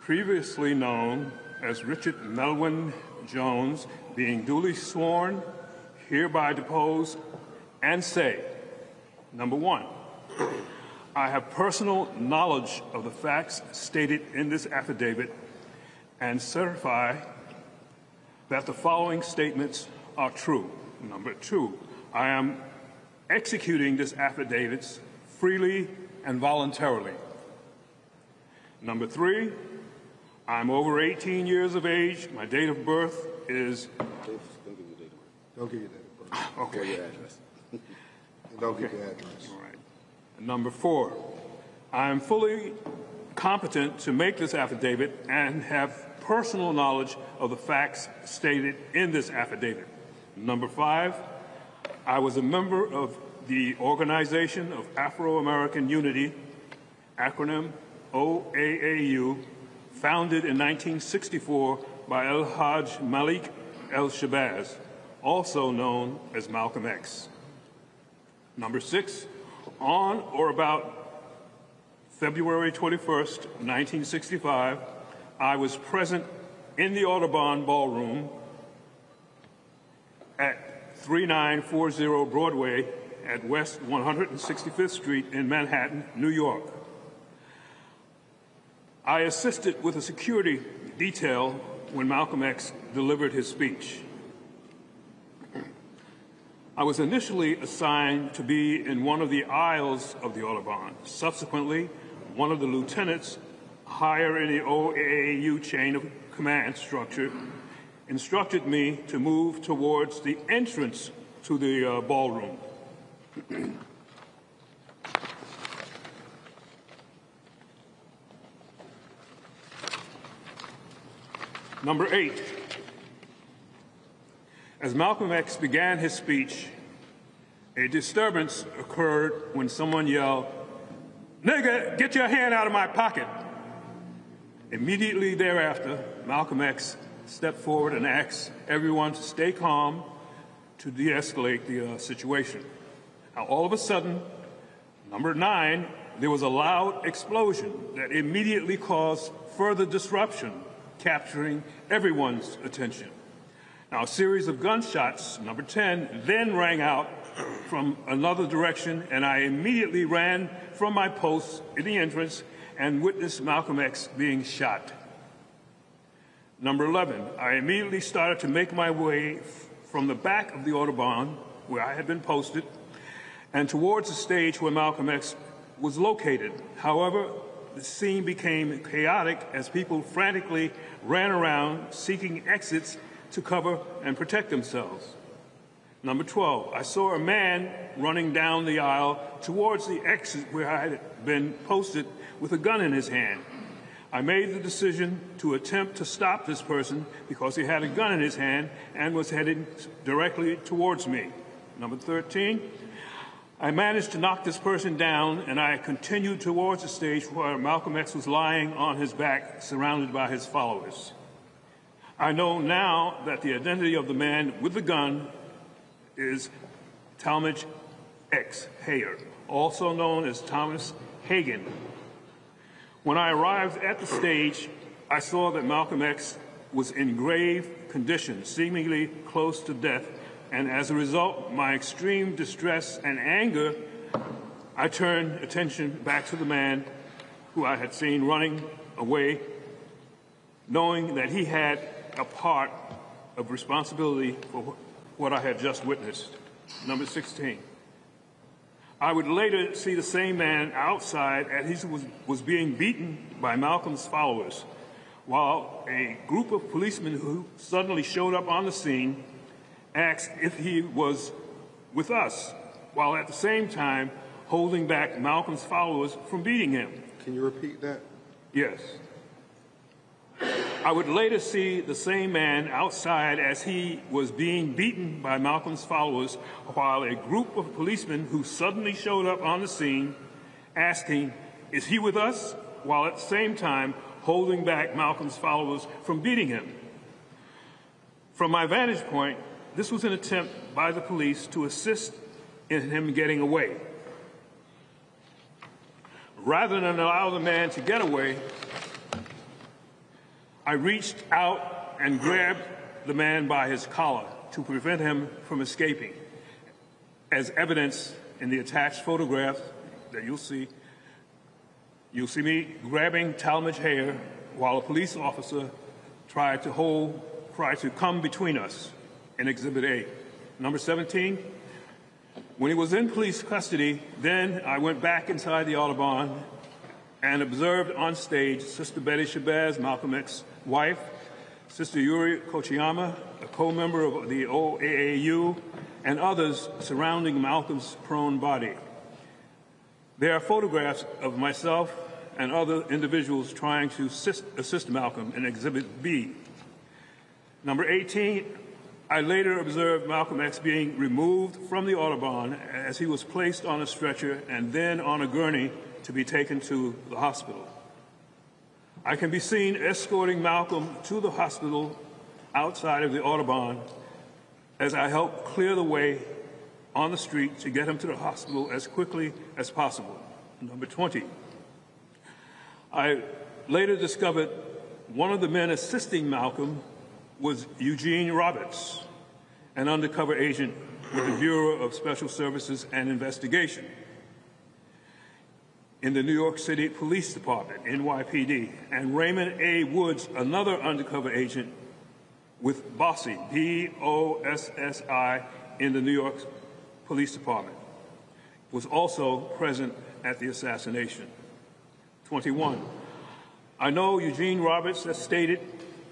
[SPEAKER 24] previously known as Richard Melvin Jones, being duly sworn, hereby depose and say, number one, I have personal knowledge of the facts stated in this affidavit and certify that the following statements are true. Number two, I am executing this affidavit freely and voluntarily. Number three, I'm over 18 years of age. My date of birth is.
[SPEAKER 25] Don't give your date of birth.
[SPEAKER 24] Don't Okay.
[SPEAKER 25] Or your address. Don't give
[SPEAKER 24] Okay.
[SPEAKER 25] your address.
[SPEAKER 24] All right. Number four, I am fully competent to make this affidavit and have personal knowledge of the facts stated in this affidavit. Number five, I was a member of the Organization of Afro American Unity, acronym OAAU, founded in 1964 by El Hajj Malik El Shabazz, also known as Malcolm X. Number six, on or about February 21st, 1965, I was present in the Audubon Ballroom at 3940 Broadway at West 165th Street in Manhattan, New York. I assisted with a security detail when Malcolm X delivered his speech. I was initially assigned to be in one of the aisles of the Audubon. Subsequently, one of the lieutenants higher in the OAAU chain of command structure instructed me to move towards the entrance to the uh, ballroom. Number eight. As Malcolm X began his speech, a disturbance occurred when someone yelled, Nigga, get your hand out of my pocket. Immediately thereafter, Malcolm X stepped forward and asked everyone to stay calm to de escalate the uh, situation. Now, all of a sudden, number nine, there was a loud explosion that immediately caused further disruption, capturing everyone's attention. Now, a series of gunshots, number 10, then rang out from another direction, and I immediately ran from my post in the entrance and witnessed Malcolm X being shot. Number 11, I immediately started to make my way from the back of the Audubon, where I had been posted, and towards the stage where Malcolm X was located. However, the scene became chaotic as people frantically ran around seeking exits to cover and protect themselves. Number 12, I saw a man running down the aisle towards the exit where I had been posted with a gun in his hand. I made the decision to attempt to stop this person because he had a gun in his hand and was headed directly towards me. Number 13, I managed to knock this person down and I continued towards the stage where Malcolm X was lying on his back, surrounded by his followers. I know now that the identity of the man with the gun is Talmadge X. Hayer, also known as Thomas Hagan. When I arrived at the stage, I saw that Malcolm X was in grave condition, seemingly close to death, and as a result, my extreme distress and anger, I turned attention back to the man who I had seen running away, knowing that he had a part of responsibility for what I had just witnessed. Number 16. I would later see the same man outside as he was, was being beaten by Malcolm's followers, while a group of policemen who suddenly showed up on the scene asked if he was with us, while at the same time holding back Malcolm's followers from beating him.
[SPEAKER 25] Can you repeat that?
[SPEAKER 24] Yes. I would later see the same man outside as he was being beaten by Malcolm's followers while a group of policemen who suddenly showed up on the scene asking, Is he with us? while at the same time holding back Malcolm's followers from beating him. From my vantage point, this was an attempt by the police to assist in him getting away. Rather than allow the man to get away, I reached out and grabbed the man by his collar to prevent him from escaping, as evidence in the attached photograph that you'll see. You'll see me grabbing Talmadge Hayer while a police officer tried to hold, tried to come between us in Exhibit A. Number 17, when he was in police custody, then I went back inside the Audubon and observed on stage Sister Betty Shabazz, Malcolm X's wife, Sister Yuri Kochiyama, a co-member of the OAAU, and others surrounding Malcolm's prone body. There are photographs of myself and other individuals trying to assist, assist Malcolm in Exhibit B. Number 18, I later observed Malcolm X being removed from the Audubon as he was placed on a stretcher and then on a gurney to be taken to the hospital. I can be seen escorting Malcolm to the hospital outside of the Audubon as I help clear the way on the street to get him to the hospital as quickly as possible. Number 20. I later discovered one of the men assisting Malcolm was Eugene Roberts, an undercover agent with the Bureau of Special Services and Investigation in the New York City Police Department, NYPD, and Raymond A. Woods, another undercover agent with BOSSI, B-O-S-S-I, in the New York Police Department, was also present at the assassination. 21. I know Eugene Roberts has stated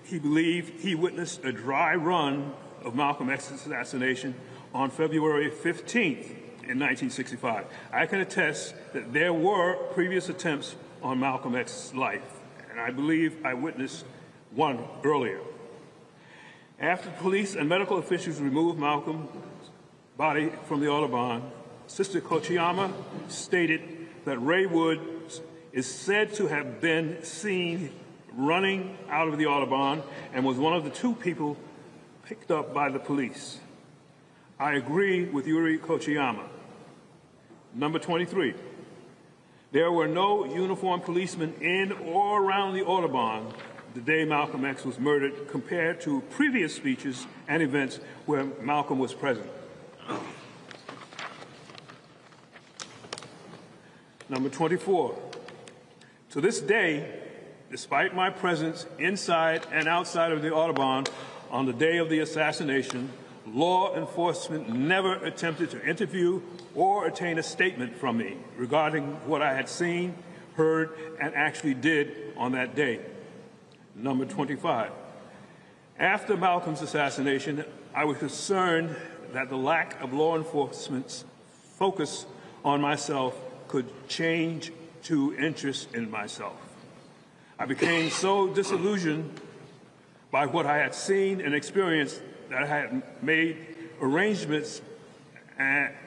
[SPEAKER 24] he believed he witnessed a dry run of Malcolm X's assassination on February 15th in 1965. I can attest that there were previous attempts on Malcolm X's life, and I believe I witnessed one earlier. After police and medical officials removed Malcolm's body from the Audubon, Sister Kochiyama stated that Ray Woods is said to have been seen running out of the Audubon and was one of the two people picked up by the police. I agree with Yuri Kochiyama. Number 23. There were no uniformed policemen in or around the Audubon the day Malcolm X was murdered compared to previous speeches and events where Malcolm was present. Number 24. To this day, despite my presence inside and outside of the Audubon on the day of the assassination, law enforcement never attempted to interview or obtain a statement from me regarding what I had seen, heard, and actually did on that day. Number 25. After Malcolm's assassination, I was concerned that the lack of law enforcement's focus on myself could change to interest in myself. I became so disillusioned by what I had seen and experienced that I had made arrangements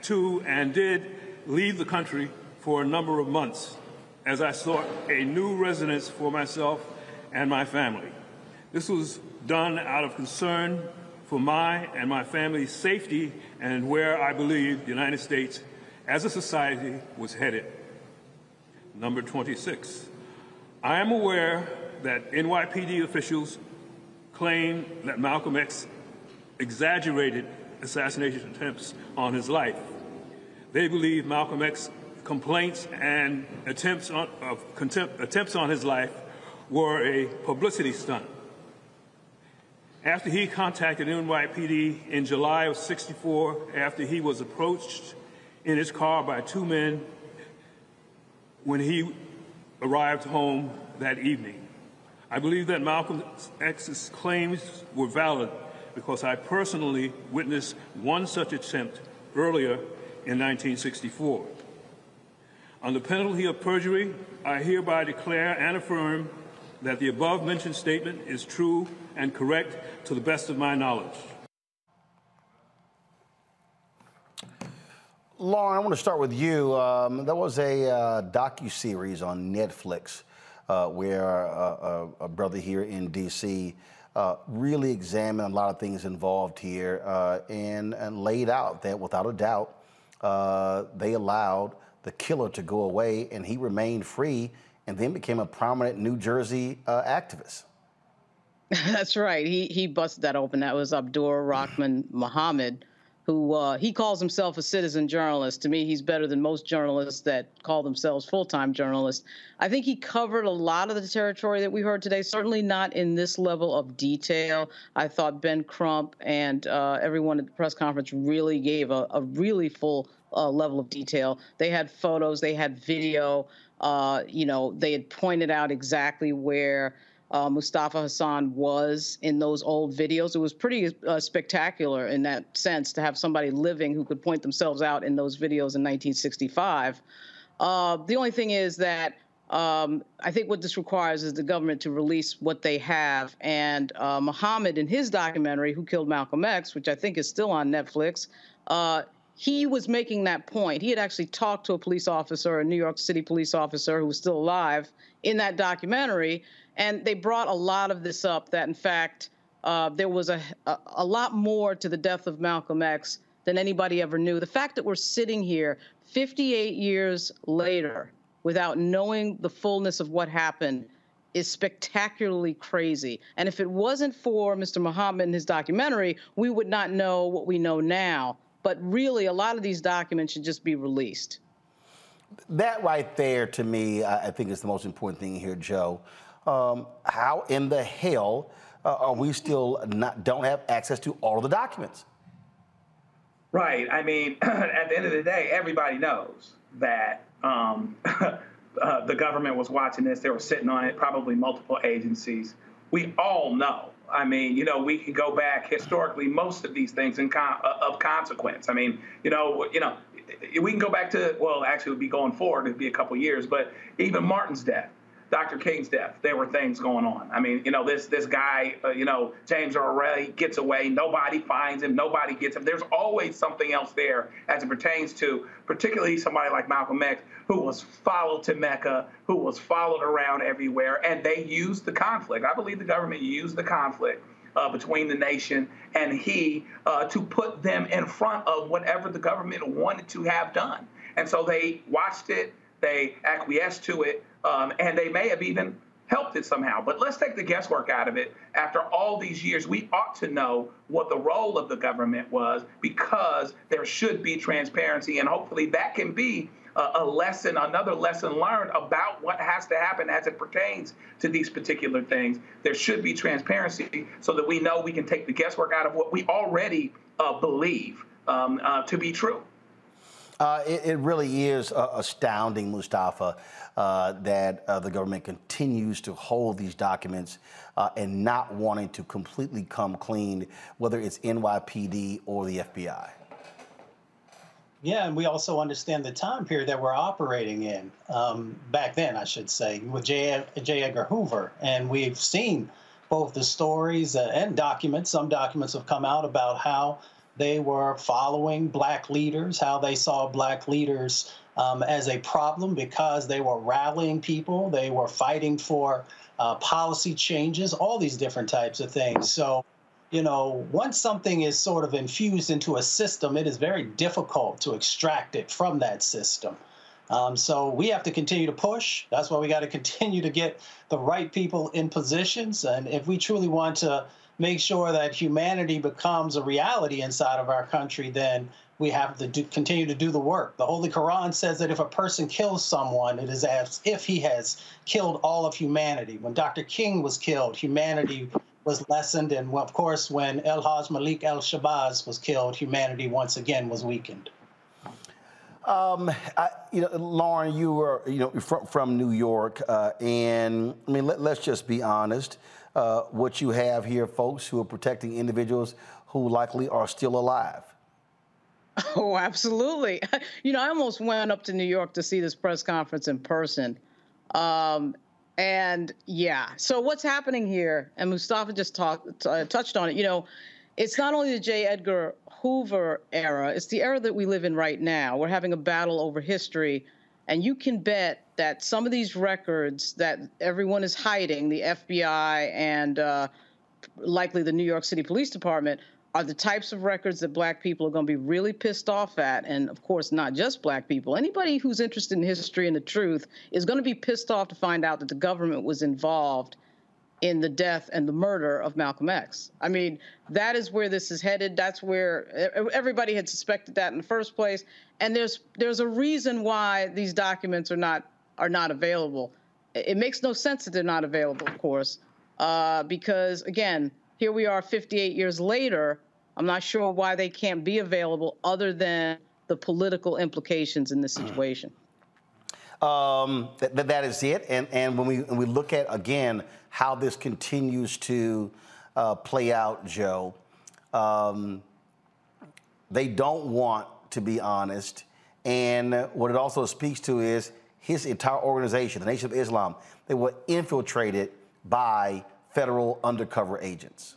[SPEAKER 24] to and did leave the country for a number of months as I sought a new residence for myself and my family. This was done out of concern for my and my family's safety and where I believe the United States as a society was headed. Number 26. I am aware that NYPD officials claim that Malcolm X exaggerated assassination attempts on his life. They believe Malcolm X complaints and attempts on, contempt, attempts on his life were a publicity stunt. After he contacted NYPD in July of 64, after he was approached in his car by two men when he arrived home that evening. I believe that Malcolm X's claims were valid because I personally witnessed one such attempt earlier in 1964. Under penalty of perjury, I hereby declare and affirm that the above mentioned statement is true and correct to the best of my knowledge.
[SPEAKER 2] Lauren, I want to start with you. Um, there was a uh, docu series on Netflix uh, where uh, a brother here in D.C. Uh, really examined a lot of things involved here uh, and, and, laid out that without a doubt uh, they allowed the killer to go away and he remained free and then became a prominent New Jersey activist.
[SPEAKER 7] That's right. He he busted that open. That was Abdul Rahman Muhammad who uh, he calls himself a citizen journalist. To me, he's better than most journalists that call themselves full time journalists. I think he covered a lot of the territory that we heard today, certainly not in this level of detail. I thought Ben Crump and uh, everyone at the press conference really gave a, a really full uh, level of detail. They had photos, they had video. Uh, you know, they had pointed out exactly where uh, Mustafa Hassan was in those old videos. It was pretty uh, spectacular in that sense to have somebody living who could point themselves out in those videos in 1965. Uh, the only thing is that um, I think what this requires is the government to release what they have. And uh, Muhammad, in his documentary, Who Killed Malcolm X, which I think is still on Netflix, uh, he was making that point. He had actually talked to a police officer, a New York City police officer who was still alive in that documentary and they brought a lot of this up that, in fact, uh, there was a, a, a lot more to the death of Malcolm X than anybody ever knew. The fact that we're sitting here 58 years later without knowing the fullness of what happened is spectacularly crazy. And if it wasn't for Mr. Muhammad and his documentary, we would not know what we know now. But really, a lot of these documents should just be released.
[SPEAKER 2] That right there, to me, I think is the most important thing here, Joe um, how in the hell uh, are we still not don't have access to all of the documents?
[SPEAKER 6] Right. I mean, at the end of the day, everybody knows that um, uh, the government was watching this. They were sitting on it, probably multiple agencies. We all know. I mean, you know, we can go back historically. Most of these things in con- uh, of consequence. I mean, you know, you know, we can go back to well, actually, it would be going forward. It'd be a couple years, but even Martin's death. Dr. King's death, there were things going on. I mean, you know, this this guy, uh, you know, James Earl Ray gets away. Nobody finds him. Nobody gets him. There's always something else there as it pertains to, particularly somebody like Malcolm X, who was followed to Mecca, who was followed around everywhere, and they used the conflict. I believe the government used the conflict uh, between the nation and he uh, to put them in front of whatever the government wanted to have done. And so they watched it, they acquiesced to it, um, and they may have even helped it somehow. But let's take the guesswork out of it. After all these years, we ought to know what the role of the government was because there should be transparency, and hopefully that can be a, lesson, another lesson learned about what has to happen as it pertains to these particular things. There should be transparency so that we know we can take the guesswork out of what we already uh, believe um, uh, to be true.
[SPEAKER 2] Uh, it, it, really is uh, astounding, Mustafa, uh, that uh, the government continues to hold these documents uh, and not wanting to completely come clean, whether it's NYPD or the FBI.
[SPEAKER 8] Yeah, and we also understand the time period that we're operating in. Um, back then, I should say, with J. J. Edgar Hoover, and we've seen both the stories uh, and documents. Some documents have come out about how they were following black leaders, how they saw black leaders um, as a problem because they were rallying people, they were fighting for uh, policy changes, all these different types of things. So, you know, once something is sort of infused into a system, it is very difficult to extract it from that system. Um, so we have to continue to push. That's why we got to continue to get the right people in positions. And if we truly want to make sure that humanity becomes a reality inside of our country, then we have to do, continue to do the work. The Holy Quran says that if a person kills someone, it is as if he has killed all of humanity. When Dr. King was killed, humanity was lessened. And of course, when El Haj Malik El Shabazz was killed, humanity once again was weakened.
[SPEAKER 2] Um, I, you know, Lauren, you were, you know, from, from New York, uh, and I mean, let, us just be honest. Uh, what you have here, folks who are protecting individuals who likely are still alive.
[SPEAKER 7] Oh, absolutely. You know, I almost went up to New York to see this press conference in person. Um, and yeah, so what's happening here, and Mustafa just talked, uh, touched on it, you know, it's not only the J. Edgar Hoover era, it's the era that we live in right now. We're having a battle over history. And you can bet that some of these records that everyone is hiding, the FBI and uh, likely the New York City Police Department, are the types of records that black people are going to be really pissed off at. And of course, not just black people. Anybody who's interested in history and the truth is going to be pissed off to find out that the government was involved in the death and the murder of Malcolm X. I mean, that is where this is headed. That's where everybody had suspected that in the first place. And there's there's a reason why these documents are not are not available. It makes no sense that they're not available, of course, uh, because again, here we are 58 years later I'm not sure why they can't be available other than the political implications in this mm. situation.
[SPEAKER 2] Um, th- that is it. And, and when we, when we look at, again, how this continues to uh, play out, Joe, um, they don't want to be honest. And what it also speaks to is his entire organization, the Nation of Islam, they were infiltrated by federal undercover agents.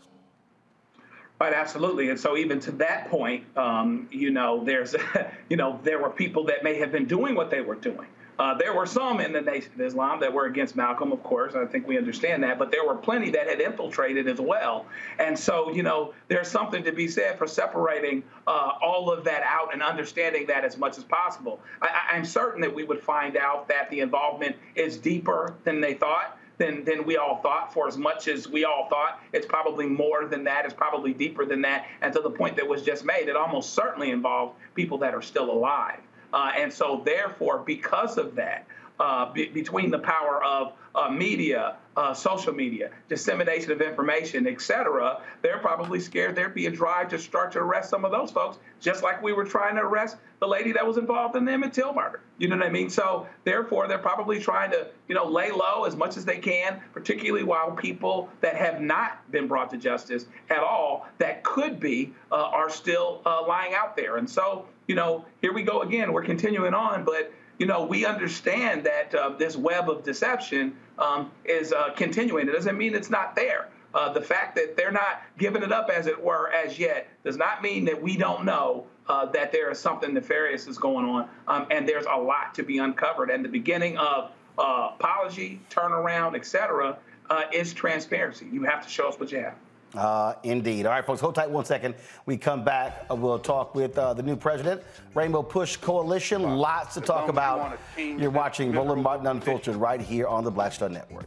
[SPEAKER 6] Right, absolutely. And so even to that point, um, you know, there's, you know, there were people that may have been doing what they were doing. Uh, there were some in the Nation of Islam that were against Malcolm, of course. I think we understand that, but there were plenty that had infiltrated as well. And so, you know, there's something to be said for separating uh, all of that out and understanding that as much as possible. I, I'm certain that we would find out that the involvement is deeper than they thought than than we all thought. For as much as we all thought, it's probably more than that. It's probably deeper than that. And to the point that was just made, it almost certainly involved people that are still alive. Uh, and so, therefore, because of that, uh, be, between the power of uh, media, uh, social media, dissemination of information, et cetera, they're probably scared there'd be a drive to start to arrest some of those folks, just like we were trying to arrest the lady that was involved in the Emmett Till murder. You know what I mean? So therefore, they're probably trying to, you know, lay low as much as they can, particularly while people that have not been brought to justice at all, that could be, uh, are still uh, lying out there. And so, you know, here we go again. We're continuing on, but you know, we understand that uh, this web of deception um, is uh, continuing. It doesn't mean it's not there. Uh, the fact that they're not giving it up, as it were, as yet, does not mean that we don't know uh, that there is something nefarious is going on, um, and there's a lot to be uncovered. And the beginning of uh, apology, turnaround, etc., uh, is transparency. You have to show us what you have.
[SPEAKER 2] Uh, indeed. All right, folks, hold tight one second. We come back. Uh, we'll talk with uh, the new president, Rainbow Push Coalition. Lots to talk about. You're watching Roland Martin Unfiltered right here on the Black Star Network.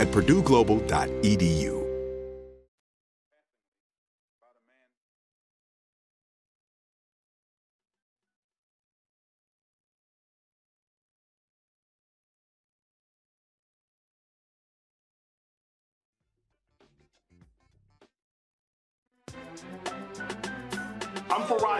[SPEAKER 20] at purdueglobal.edu.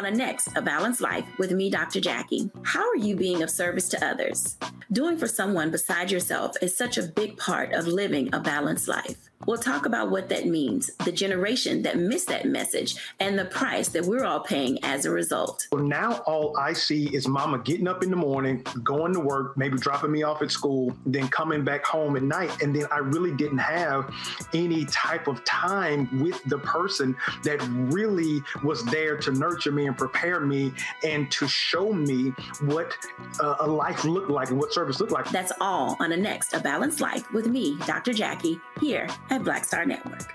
[SPEAKER 13] On a next, A Balanced Life with me, Dr. Jackie. How are you being of service to others? Doing for someone besides yourself is such a big part of living a balanced life. We'll talk about what that means, the generation that missed that message, and the price that we're all paying as a result.
[SPEAKER 14] Well, now all I see is mama getting up in the morning, going to work, maybe dropping me off at school, then coming back home at night. And then I really didn't have any type of time with the person that really was there to nurture me and prepare me and to show me what uh, a life looked like and what service looked like.
[SPEAKER 13] That's all on a next A Balanced Life with me, Dr. Jackie, here at Black Star Network.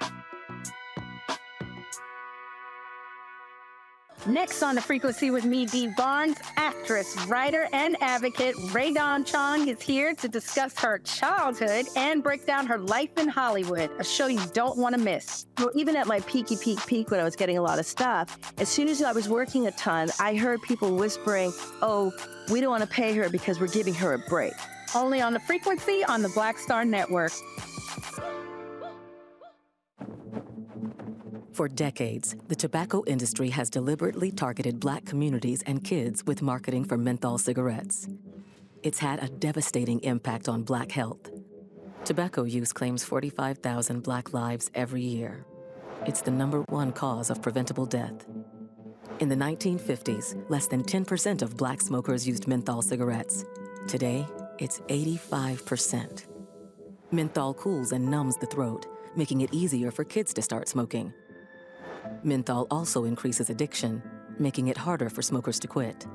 [SPEAKER 11] Next on the frequency with me, Dee Barnes, actress, writer, and advocate Rae Dawn Chong is here to discuss her childhood and break down her life in Hollywood, a show you don't want to miss.
[SPEAKER 26] Well, even at my peaky peak peak when I was getting a lot of stuff, as soon as I was working a ton, I heard people whispering, oh, we don't want to pay her because we're giving her a break.
[SPEAKER 11] Only on the frequency on the Black Star Network.
[SPEAKER 18] For decades, the tobacco industry has deliberately targeted black communities and kids with marketing for menthol cigarettes. It's had a devastating impact on black health. Tobacco use claims 45,000 black lives every year. It's the number one cause of preventable death. In the 1950s, less than 10% of black smokers used menthol cigarettes. Today, it's 85%. Menthol cools and numbs the throat, making it easier for kids to start smoking. Menthol also increases addiction, making it harder for smokers to quit.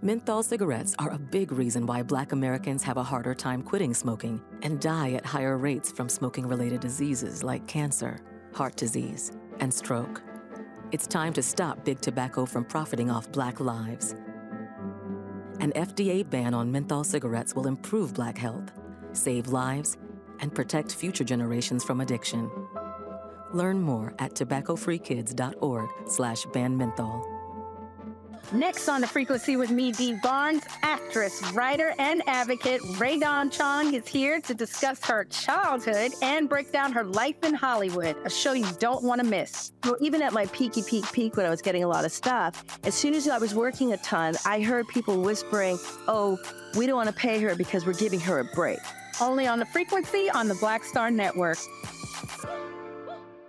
[SPEAKER 18] Menthol cigarettes are a big reason why black Americans have a harder time quitting smoking and die at higher rates from smoking related diseases like cancer, heart disease, and stroke. It's time to stop big tobacco from profiting off black lives. An FDA ban on menthol cigarettes will improve black health, save lives, and protect future generations from addiction. Learn more at tobaccofreekids.org slash ban menthol.
[SPEAKER 11] Next on the frequency with me, Dee Barnes, actress, writer, and advocate Rae Dawn Chong is here to discuss her childhood and break down her life in Hollywood, a show you don't want to miss.
[SPEAKER 26] Well, even at my peaky peak peak when I was getting a lot of stuff, as soon as I was working a ton, I heard people whispering, oh, we don't want to pay her because we're giving her a break.
[SPEAKER 11] Only on the frequency on the Black Star Network.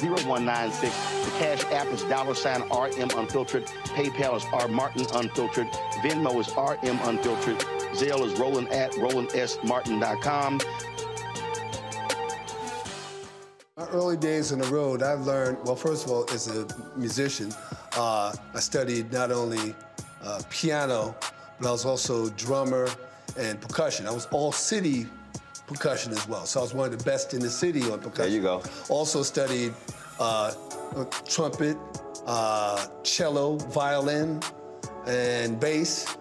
[SPEAKER 27] 0196. The Cash App is dollar sign RM Unfiltered. PayPal is R Martin Unfiltered. Venmo is RM Unfiltered. Zelle is Roland at RolandSMartin.com.
[SPEAKER 28] My early days on the road, I learned, well, first of all, as a musician, uh, I studied not only uh, piano, but I was also drummer and percussion. I was all city percussion as well. So I was one of the best in the city on percussion. There
[SPEAKER 27] you go.
[SPEAKER 28] Also studied uh, trumpet, uh, cello, violin, and bass,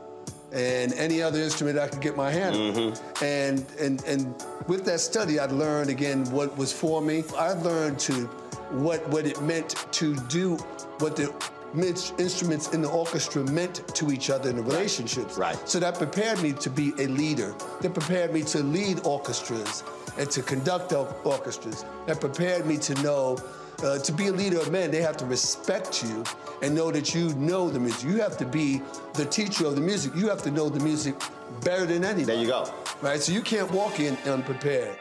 [SPEAKER 28] and any other instrument I could get my hand on.
[SPEAKER 27] Mm-hmm.
[SPEAKER 28] And, and, and with that study, I learned again what was for me. I learned to what, what it meant to do what the instruments in the orchestra meant to each other in the relationships.
[SPEAKER 27] Right.
[SPEAKER 28] So that prepared me to be a leader. That prepared me to lead orchestras and to conduct orchestras. That prepared me to know uh, to be a leader of men, they have to respect you and know that you know the music. You have to be the teacher of the music. You have to know the music better than anybody.
[SPEAKER 27] There you go.
[SPEAKER 28] Right? So you can't walk in unprepared.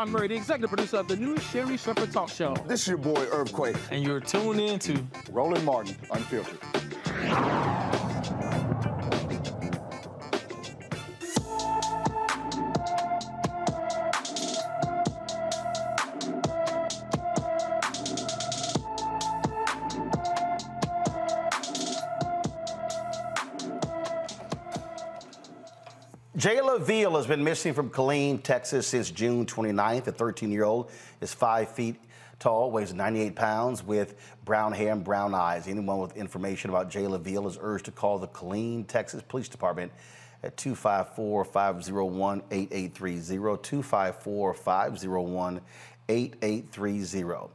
[SPEAKER 29] It's Jawn Murray, the executive producer of the new Sherri Shepherd Talk Show.
[SPEAKER 30] This is your boy Earthquake.
[SPEAKER 29] And you're tuned in to
[SPEAKER 30] Roland Martin, Unfiltered.
[SPEAKER 2] Jay Veal has been missing from Killeen, Texas since June 29th. The 13 year old is five feet tall, weighs 98 pounds, with brown hair and brown eyes. Anyone with information about Jayla Veal is urged to call the Killeen, Texas Police Department at 254 501 8830. 254 501 8830.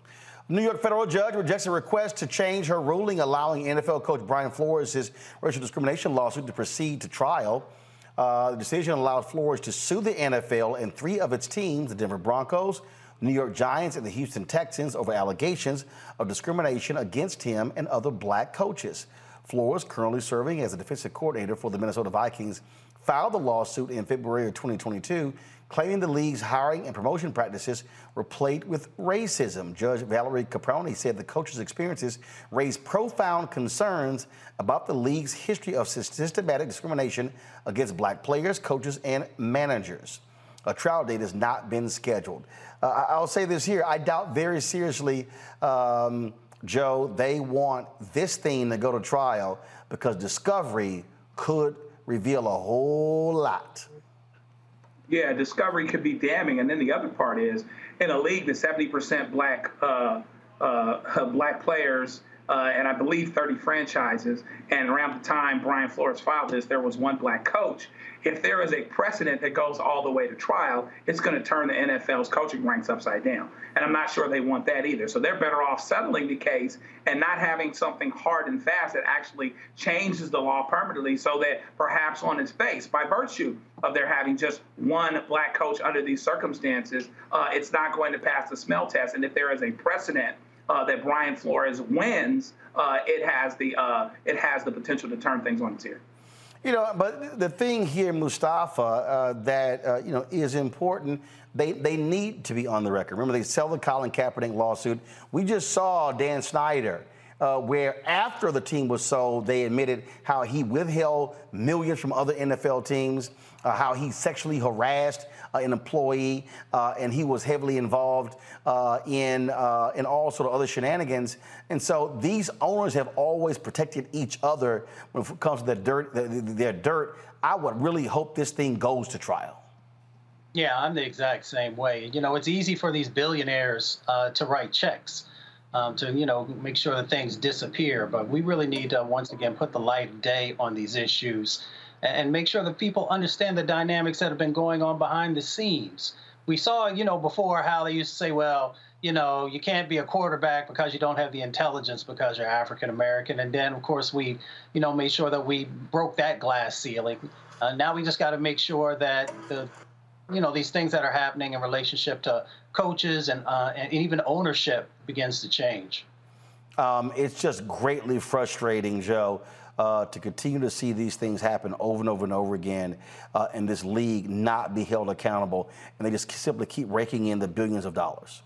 [SPEAKER 2] New York federal judge rejects a request to change her ruling allowing NFL coach Brian Flores' racial discrimination lawsuit to proceed to trial. Uh, the decision allowed Flores to sue the NFL and three of its teams, the Denver Broncos, New York Giants, and the Houston Texans, over allegations of discrimination against him and other black coaches. Flores, currently serving as a defensive coordinator for the Minnesota Vikings, filed the lawsuit in February of 2022, claiming the league's hiring and promotion practices were plagued with racism. Judge Valerie Caproni said the coach's experiences raised profound concerns about the league's history of systematic discrimination against black players, coaches, and managers. A trial date has not been scheduled. Uh, I'll say this here I doubt very seriously, um, Joe, they want this thing to go to trial because discovery could reveal a whole lot.
[SPEAKER 6] Yeah, discovery could be damning. And then the other part is in a league that's 70% black uh, uh, black players, uh, and I believe 30 franchises. And around the time Brian Flores filed this, there was one black coach. If there is a precedent that goes all the way to trial, it's going to turn the NFL's coaching ranks upside down. And I'm not sure they want that either. So they're better off settling the case and not having something hard and fast that actually changes the law permanently so that perhaps on its face, by virtue of there having just one black coach under these circumstances, uh, it's not going to pass the smell test. And if there is a precedent uh, that Brian Flores wins, uh, it has the uh, it has the potential to turn things on its ear.
[SPEAKER 2] You know, but the thing here, Mustafa, uh, that uh, you know is important. They they need to be on the record. Remember, they sell the Colin Kaepernick lawsuit. We just saw Dan Snyder. Uh, where after the team was sold, they admitted how he withheld millions from other NFL teams, uh, how he sexually harassed an employee, uh, and he was heavily involved uh, in uh, in all sort of other shenanigans. And so these owners have always protected each other when it comes to their dirt. Their dirt. I would really hope this thing goes to trial.
[SPEAKER 8] Yeah, I'm the exact same way. You know, it's easy for these billionaires uh, to write checks. Um, to you know make sure that things disappear, but we really need to once again put the light of day on these issues and make sure that people understand the dynamics that have been going on behind the scenes. We saw, you know, before how they used to say, well, you know, you can't be a quarterback because you don't have the intelligence because you're African American. And then, of course, we, you know, made sure that we broke that glass ceiling. Uh, now we just got to make sure that the, you know, these things that are happening in relationship to coaches and, uh, and even ownership begins to change.
[SPEAKER 2] Um, it's just greatly frustrating, Joe uh, to continue to see these things happen over and over and over again uh, in this league not be held accountable, and they just simply keep raking in the billions of dollars.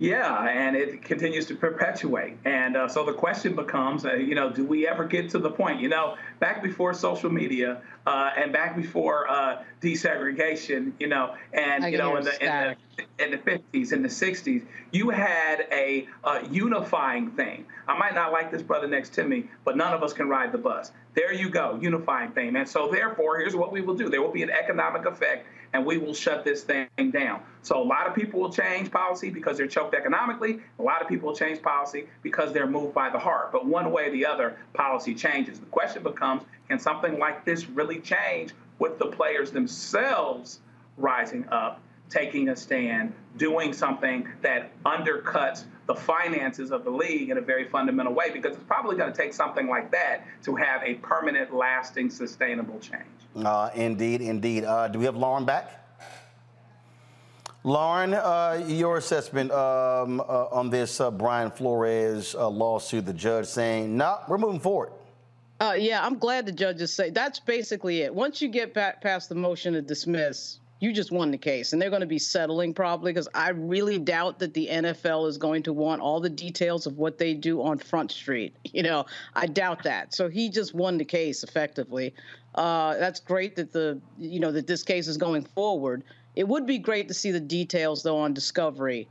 [SPEAKER 6] Yeah, and it continues to perpetuate. And uh, so the question becomes, uh, you know, do we ever get to the point? You know, back before social media uh, and back before uh, desegregation, you know, and you know, in the, in the, in the 50s and the 60s, you had a, a unifying thing. I might not like this brother next to me, but none of us can ride the bus. There you go, unifying thing. And so therefore, here's what we will do: there will be an economic effect and we will shut this thing down. So a lot of people will change policy because they're choked economically. A lot of people will change policy because they're moved by the heart. But one way or the other, policy changes. The question becomes, can something like this really change with the players themselves rising up, taking a stand, doing something that undercuts the finances of the league in a very fundamental way because it's probably going to take something like that to have a permanent, lasting, sustainable change.
[SPEAKER 2] Uh, indeed, indeed. Uh, do we have Lauren back? Lauren, uh, your assessment um, uh, on this uh, Brian Flores uh, lawsuit, the judge saying, no, nah, we're moving forward.
[SPEAKER 7] yeah, I'm glad the judges say that's basically it. Once you get past the motion to dismiss, you just won the case. And they're going to be settling probably because I really doubt that the NFL is going to want all the details of what they do on Front Street. You know, I doubt that. So he just won the case effectively. Uh, that's great that the you know that this case is going forward. It would be great to see the details though on discovery.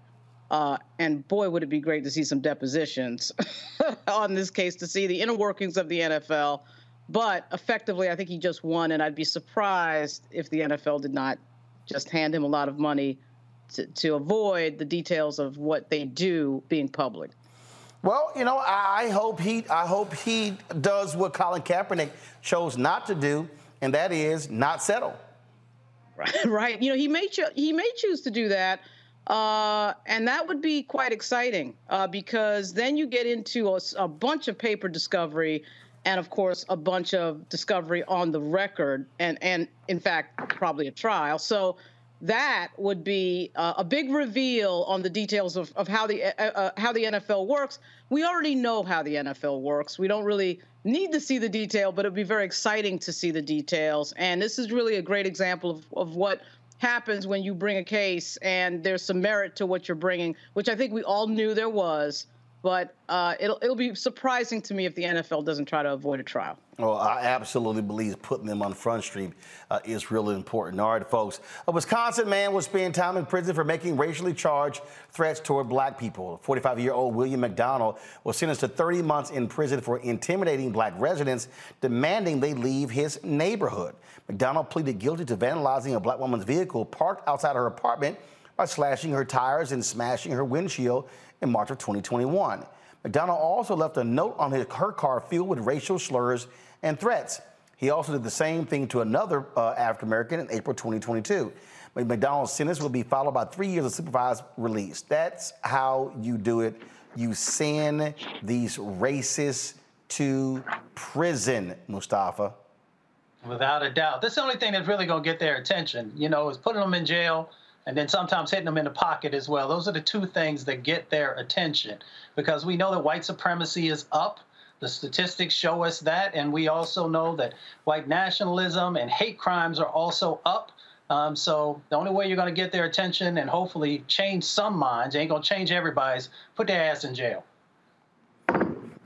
[SPEAKER 7] Uh, and boy, would it be great to see some depositions on this case to see the inner workings of the NFL. But effectively, I think he just won, and I'd be surprised if the NFL did not just hand him a lot of money to, to avoid the details of what they do being public.
[SPEAKER 2] Well, you know, I hope he I hope he does what Colin Kaepernick chose not to do, and that is not settle.
[SPEAKER 7] Right, right. You know, he may cho- he may choose to do that, uh, and that would be quite exciting uh, because then you get into a, a bunch of paper discovery and of course a bunch of discovery on the record and and in fact probably a trial so that would be uh, a big reveal on the details of, of how the uh, uh, how the NFL works. We already know how the NFL works. We don't really need to see the detail, but it'd be very exciting to see the details. And this is really a great example of, of what happens when you bring a case and there's some merit to what you're bringing, which I think we all knew there was but uh, it'll it'll be surprising to me if the NFL doesn't try to avoid a trial.
[SPEAKER 2] Well, I absolutely believe putting them on Front Street uh, is really important. All right, folks. A Wisconsin man will spend time in prison for making racially charged threats toward black people. 45 year old William McDonald was sentenced to 30 months in prison for intimidating black residents, demanding they leave his neighborhood. McDonald pleaded guilty to vandalizing a black woman's vehicle parked outside her apartment by slashing her tires and smashing her windshield in March of 2021. McDonald also left a note on his, her car filled with racial slurs and threats. He also did the same thing to another uh, African American in April 2022. McDonald's sentence will be followed by three years of supervised release. That's how you do it. You send these racists to prison, Mustafa.
[SPEAKER 8] Without a doubt. That's the only thing that's really going to get their attention, you know, is putting them in jail and then sometimes hitting them in the pocket as well. Those are the two things that get their attention because we know that white supremacy is up. The statistics show us that. And we also know that white nationalism and hate crimes are also up. Um, so the only way you're going to get their attention and hopefully change some minds, ain't going to change everybody's, put their ass in jail.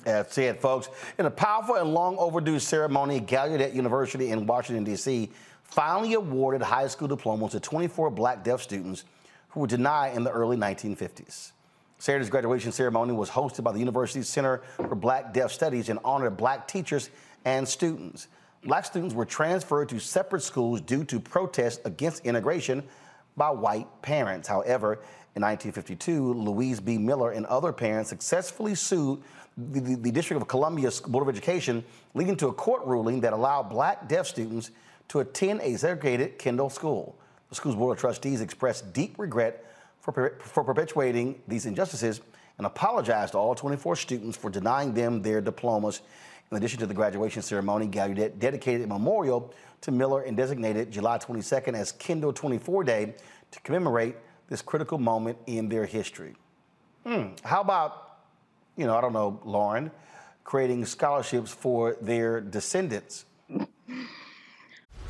[SPEAKER 2] That's it, folks. In a powerful and long overdue ceremony, Gallaudet University in Washington, D.C. finally awarded high school diplomas to 24 black deaf students who were denied in the early 1950s. Saturday's graduation ceremony was hosted by the university's Center for Black Deaf Studies and honored black teachers and students. Black students were transferred to separate schools due to protests against integration by white parents. However, in 1952, Louise B. Miller and other parents successfully sued the, the, the District of Columbia Board of Education, leading to a court ruling that allowed black deaf students to attend a segregated Kendall school. The school's Board of Trustees expressed deep regret for, for perpetuating these injustices and apologized to all 24 students for denying them their diplomas. In addition to the graduation ceremony, Gallaudet dedicated a memorial to Miller and designated July 22nd as Kendall 24 Day to commemorate this critical moment in their history. Hmm. How about, you know, I don't know, Lauren, creating scholarships for their descendants?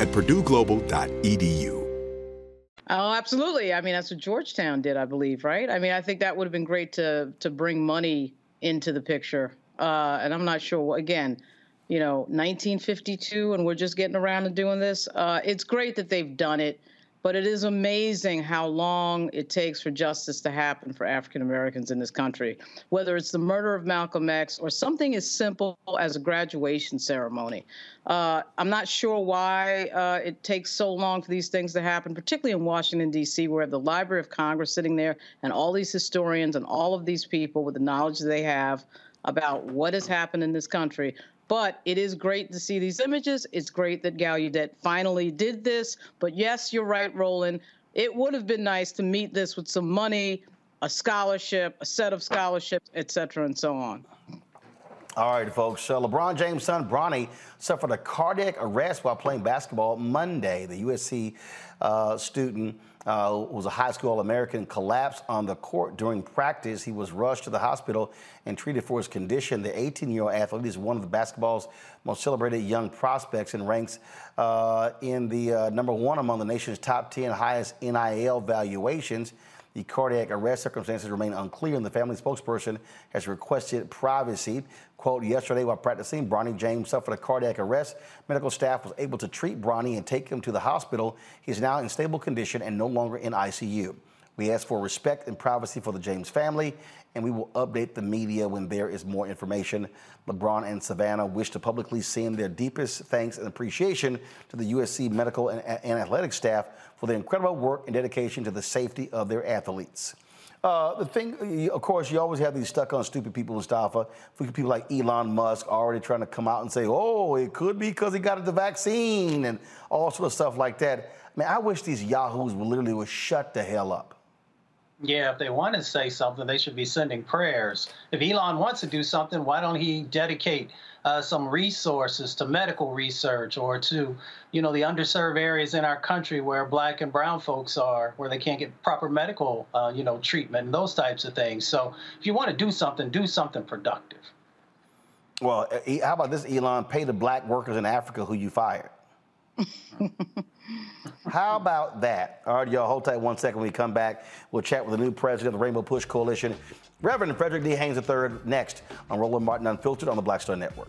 [SPEAKER 20] at purdueglobal.edu.
[SPEAKER 7] Oh, absolutely. I mean, that's what Georgetown did, I believe, right? I mean, I think that would have been great to to bring money into the picture. Uh, and I'm not sure. Again, you know, 1952, and we're just getting around to doing this. Uh, it's great that they've done it. But it is amazing how long it takes for justice to happen for African Americans in this country, whether it's the murder of Malcolm X or something as simple as a graduation ceremony. Uh, I'm not sure why uh, it takes so long for these things to happen, particularly in Washington, D.C., where the Library of Congress sitting there and all these historians and all of these people with the knowledge they have about what has happened in this country
[SPEAKER 31] But it is great to see these images. It's great that Gallaudet finally did this. But yes, you're right, Roland. It would have been nice to meet this with some money, a scholarship, a set of scholarships, et cetera, and so on.
[SPEAKER 2] All right, folks. Uh, LeBron James' son, Bronny, suffered a cardiac arrest while playing basketball Monday. The USC uh, student uh, was a high school All-American, collapsed on the court during practice. He was rushed to the hospital and treated for his condition. The 18-year-old athlete is one of the basketball's most celebrated young prospects and ranks uh, in the uh, number one among the nation's top 10 highest NIL valuations. The cardiac arrest circumstances remain unclear, and the family spokesperson has requested privacy. Quote, yesterday while practicing, Bronny James suffered a cardiac arrest. Medical staff was able to treat Bronny and take him to the hospital. He's now in stable condition and no longer in ICU. We ask for respect and privacy for the James family, and we will update the media when there is more information. LeBron and Savannah wish to publicly send their deepest thanks and appreciation to the USC medical and, and athletic staff for their incredible work and dedication to the safety of their athletes. Uh, the thing, of course, you always have these stuck on stupid people, Mustafa. People like Elon Musk already trying to come out and say, oh, it could be because he got the vaccine and all sort of stuff like that. I mean, I wish these yahoos would literally would shut the hell up.
[SPEAKER 8] Yeah, if they want to say something, they should be sending prayers. If Elon wants to do something, why don't he dedicate uh, some resources to medical research or to, you know, the underserved areas in our country where black and brown folks are, where they can't get proper medical, uh, you know, treatment and those types of things. So if you want to do something, do something productive.
[SPEAKER 2] Well, how about this, Elon? Pay the black workers in Africa who you fired. How about that? All right, y'all, hold tight one second. When we come back, we'll chat with the new president of the Rainbow Push Coalition, Reverend Frederick D. Haynes III, next on Roland Martin Unfiltered on the Black Star Network.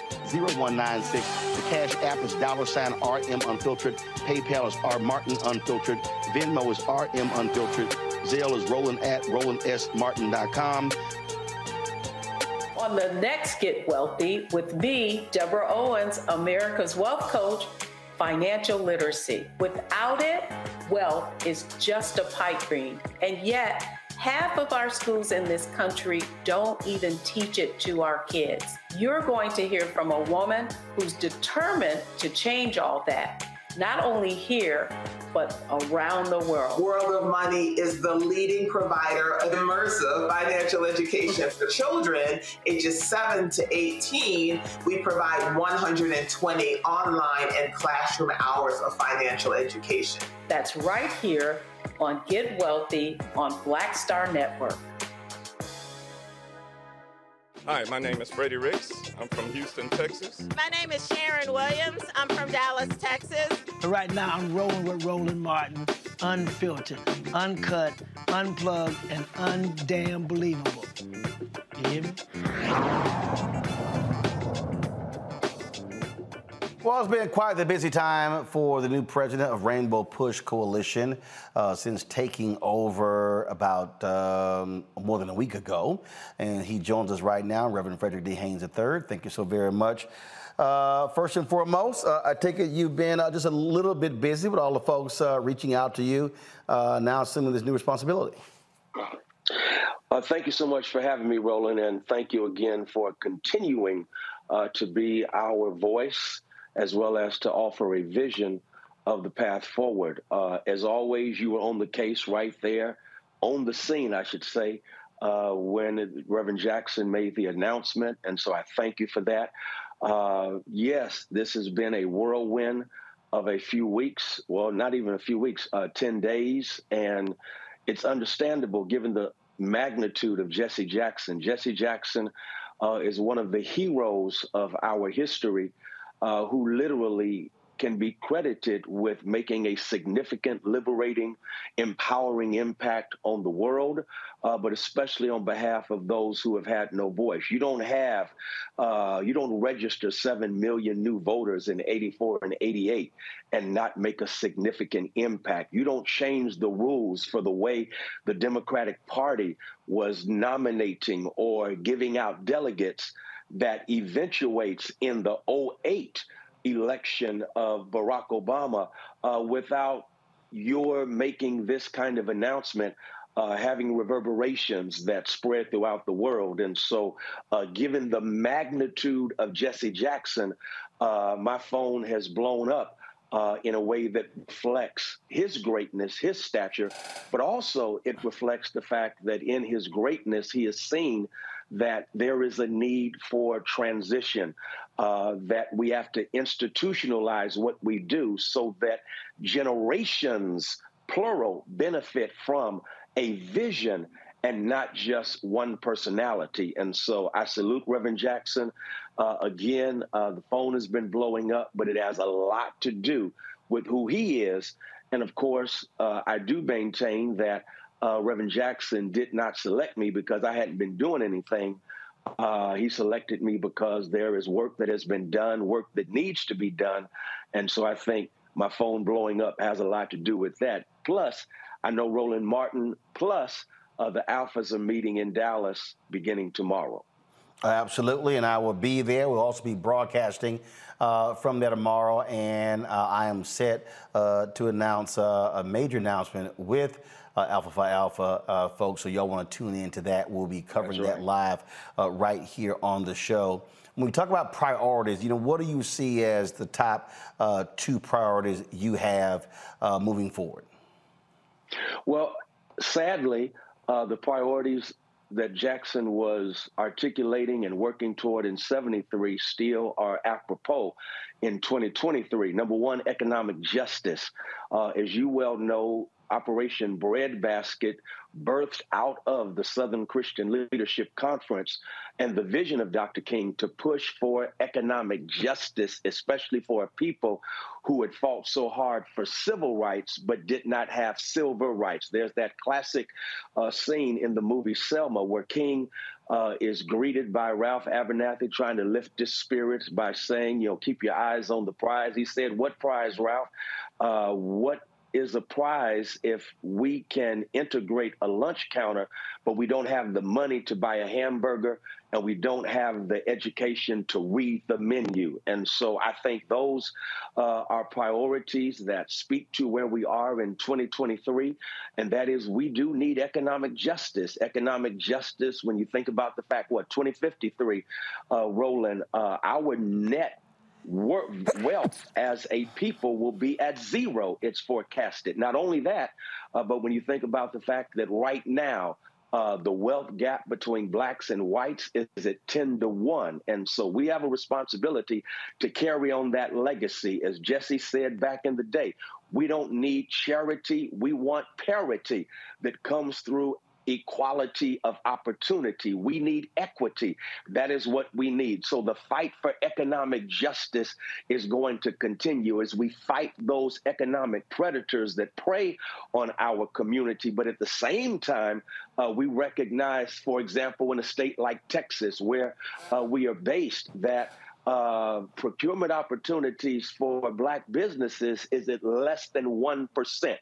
[SPEAKER 27] 0196. The Cash App is dollar sign RM Unfiltered. PayPal is R Martin Unfiltered. Venmo is RM Unfiltered. Zelle is Roland at RolandSMartin.com.
[SPEAKER 32] On the next Get Wealthy with me, Deborah Owens, America's Wealth Coach, financial literacy. Without it, wealth is just a pipe dream. And yet, Half of our schools in this country don't even teach it to our kids. You're going to hear from a woman who's determined to change all that, not only here, but around the world.
[SPEAKER 33] World of Money is the leading provider of immersive financial education for children ages 7 to 18. We provide 120 online and classroom hours of financial education.
[SPEAKER 32] That's right here on Get Wealthy on Black Star Network.
[SPEAKER 34] Hi, my name is Freddie Ricks. I'm from Houston, Texas.
[SPEAKER 35] My name is Sharon Williams. I'm from Dallas, Texas.
[SPEAKER 36] Right now, I'm rolling with Roland Martin, unfiltered, uncut, unplugged, and undamn believable. You hear me?
[SPEAKER 2] Well, it's been quite the busy time for the new president of Rainbow Push Coalition uh, since taking over about um, more than a week ago. And he joins us right now, Reverend Frederick D. Haynes III. Thank you so very much. Uh, first and foremost, uh, I take it you've been uh, just a little bit busy with all the folks uh, reaching out to you uh, now assuming this new responsibility.
[SPEAKER 37] thank you so much for having me, Roland, and thank you again for continuing to be our voice as well as to offer a vision of the path forward. Uh, as always, you were on the case right there, on the scene, I should say, uh, when Reverend Jackson made the announcement. And so I thank you for that. Uh, yes, this has been a whirlwind of a few weeks. Well, not even a few weeks, uh, 10 days. And it's understandable given the magnitude of Jesse Jackson. Jesse Jackson uh, is one of the heroes of our history uh, who literally can be credited with making a significant, liberating, empowering impact on the world, uh, but especially on behalf of those who have had no voice. You don't have, uh, you don't register 7 million new voters in 84 and 88 and not make a significant impact. You don't change the rules for the way the Democratic Party was nominating or giving out delegates that eventuates in the 08 election of Barack Obama uh, without your making this kind of announcement. Uh, having reverberations that spread throughout the world. And so, uh, given the magnitude of Jesse Jackson, uh, my phone has blown up uh, in a way that reflects his greatness, his stature, but also it reflects the fact that in his greatness, he has seen that there is a need for transition, uh, that we have to institutionalize what we do so that generations, plural, benefit from a vision and not just one personality. And so I salute Reverend Jackson. Uh, again, uh, the phone has been blowing up, but it has a lot to do with who he is. And of course, uh, I do maintain that uh, Reverend Jackson did not select me because I hadn't been doing anything. Uh, he selected me because there is work that has been done, work that needs to be done. And so I think my phone blowing up has a lot to do with that. Plus, I know Roland Martin, plus uh, the Alphas are meeting in Dallas beginning tomorrow.
[SPEAKER 2] Absolutely, and I will be there. We'll also be broadcasting uh, from there tomorrow, and uh, I am set uh, to announce uh, a major announcement with uh, Alpha Phi Alpha uh, folks. So y'all want to tune into that. We'll be covering right. that live right here on the show. When we talk about priorities, you know, what do you see as the top two priorities you have moving forward?
[SPEAKER 37] Well, sadly, the priorities that Jackson was articulating and working toward in 73 still are apropos in 2023. Number one, economic justice. Uh, as you well know, Operation Breadbasket birthed out of the Southern Christian Leadership Conference and the vision of Dr. King to push for economic justice, especially for people who had fought so hard for civil rights but did not have civil rights. There's that classic uh, scene in the movie Selma where King uh, is greeted by Ralph Abernathy trying to lift his spirits by saying, you know, keep your eyes on the prize. He said, What prize, Ralph? Uh, what is a prize if we can integrate a lunch counter, but we don't have the money to buy a hamburger and we don't have the education to read the menu. And so I think those uh, are priorities that speak to where we are in 2023. And that is, we do need economic justice. Economic justice, when you think about the fact, what, 2053, uh, Roland, uh, our net wealth as a people will be at zero, it's forecasted. Not only that, uh, but when you think about the fact that right now, uh, the wealth gap between blacks and whites is at 10 to 1. And so we have a responsibility to carry on that legacy. As Jesse said back in the day, we don't need charity, we want parity that comes through equality of opportunity. We need equity. That is what we need. So the fight for economic justice is going to continue as we fight those economic predators that prey on our community. But at the same time, uh, we recognize, for example, in a state like Texas, where uh, we are based, that uh, procurement opportunities for black businesses is at less than 1%.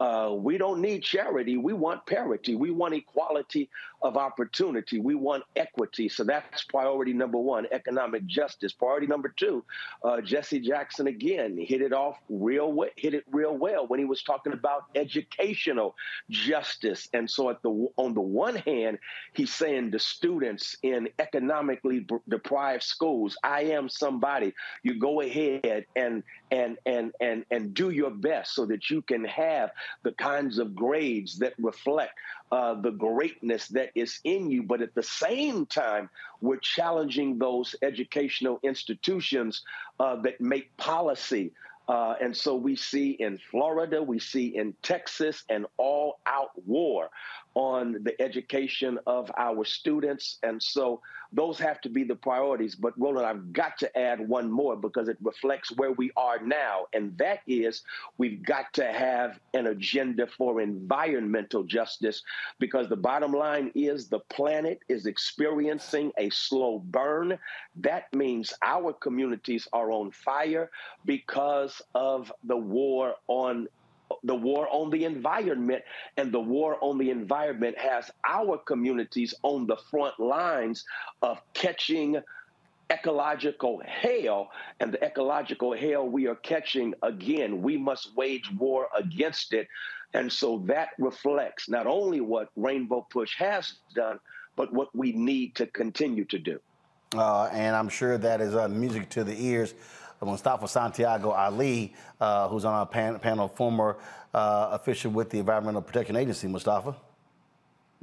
[SPEAKER 37] Uh, we don't need charity. We want parity. We want equality of opportunity. We want equity. So that's priority number one, economic justice. Priority number two, uh, Jesse Jackson again hit it off real well, hit it real well when he was talking about educational justice. And so the on the one hand, he's saying the students in economically deprived schools, I am somebody. You go ahead and and and and and do your best so that you can have the kinds of grades that reflect uh, the greatness that is in you. But at the same time, we're challenging those educational institutions uh, that make policy. Uh, and so we see in Florida, we see in Texas an all out war on the education of our students. And so those have to be the priorities. But Roland, I've got to add one more because it reflects where we are now. And that is we've got to have an agenda for environmental justice because the bottom line is the planet is experiencing a slow burn. That means our communities are on fire because of the war on the war on the environment, and the war on the environment has our communities on the front lines of catching ecological hail and the ecological hail we are catching again we must wage war against it. And so that reflects not only what rainbow push has done but what we need to continue to do.
[SPEAKER 2] Uh, and i'm sure that is uh, music to the ears Mustafa Santiago Ali, uh, who's on our pan- panel, former uh, official with the Environmental Protection Agency. Mustafa.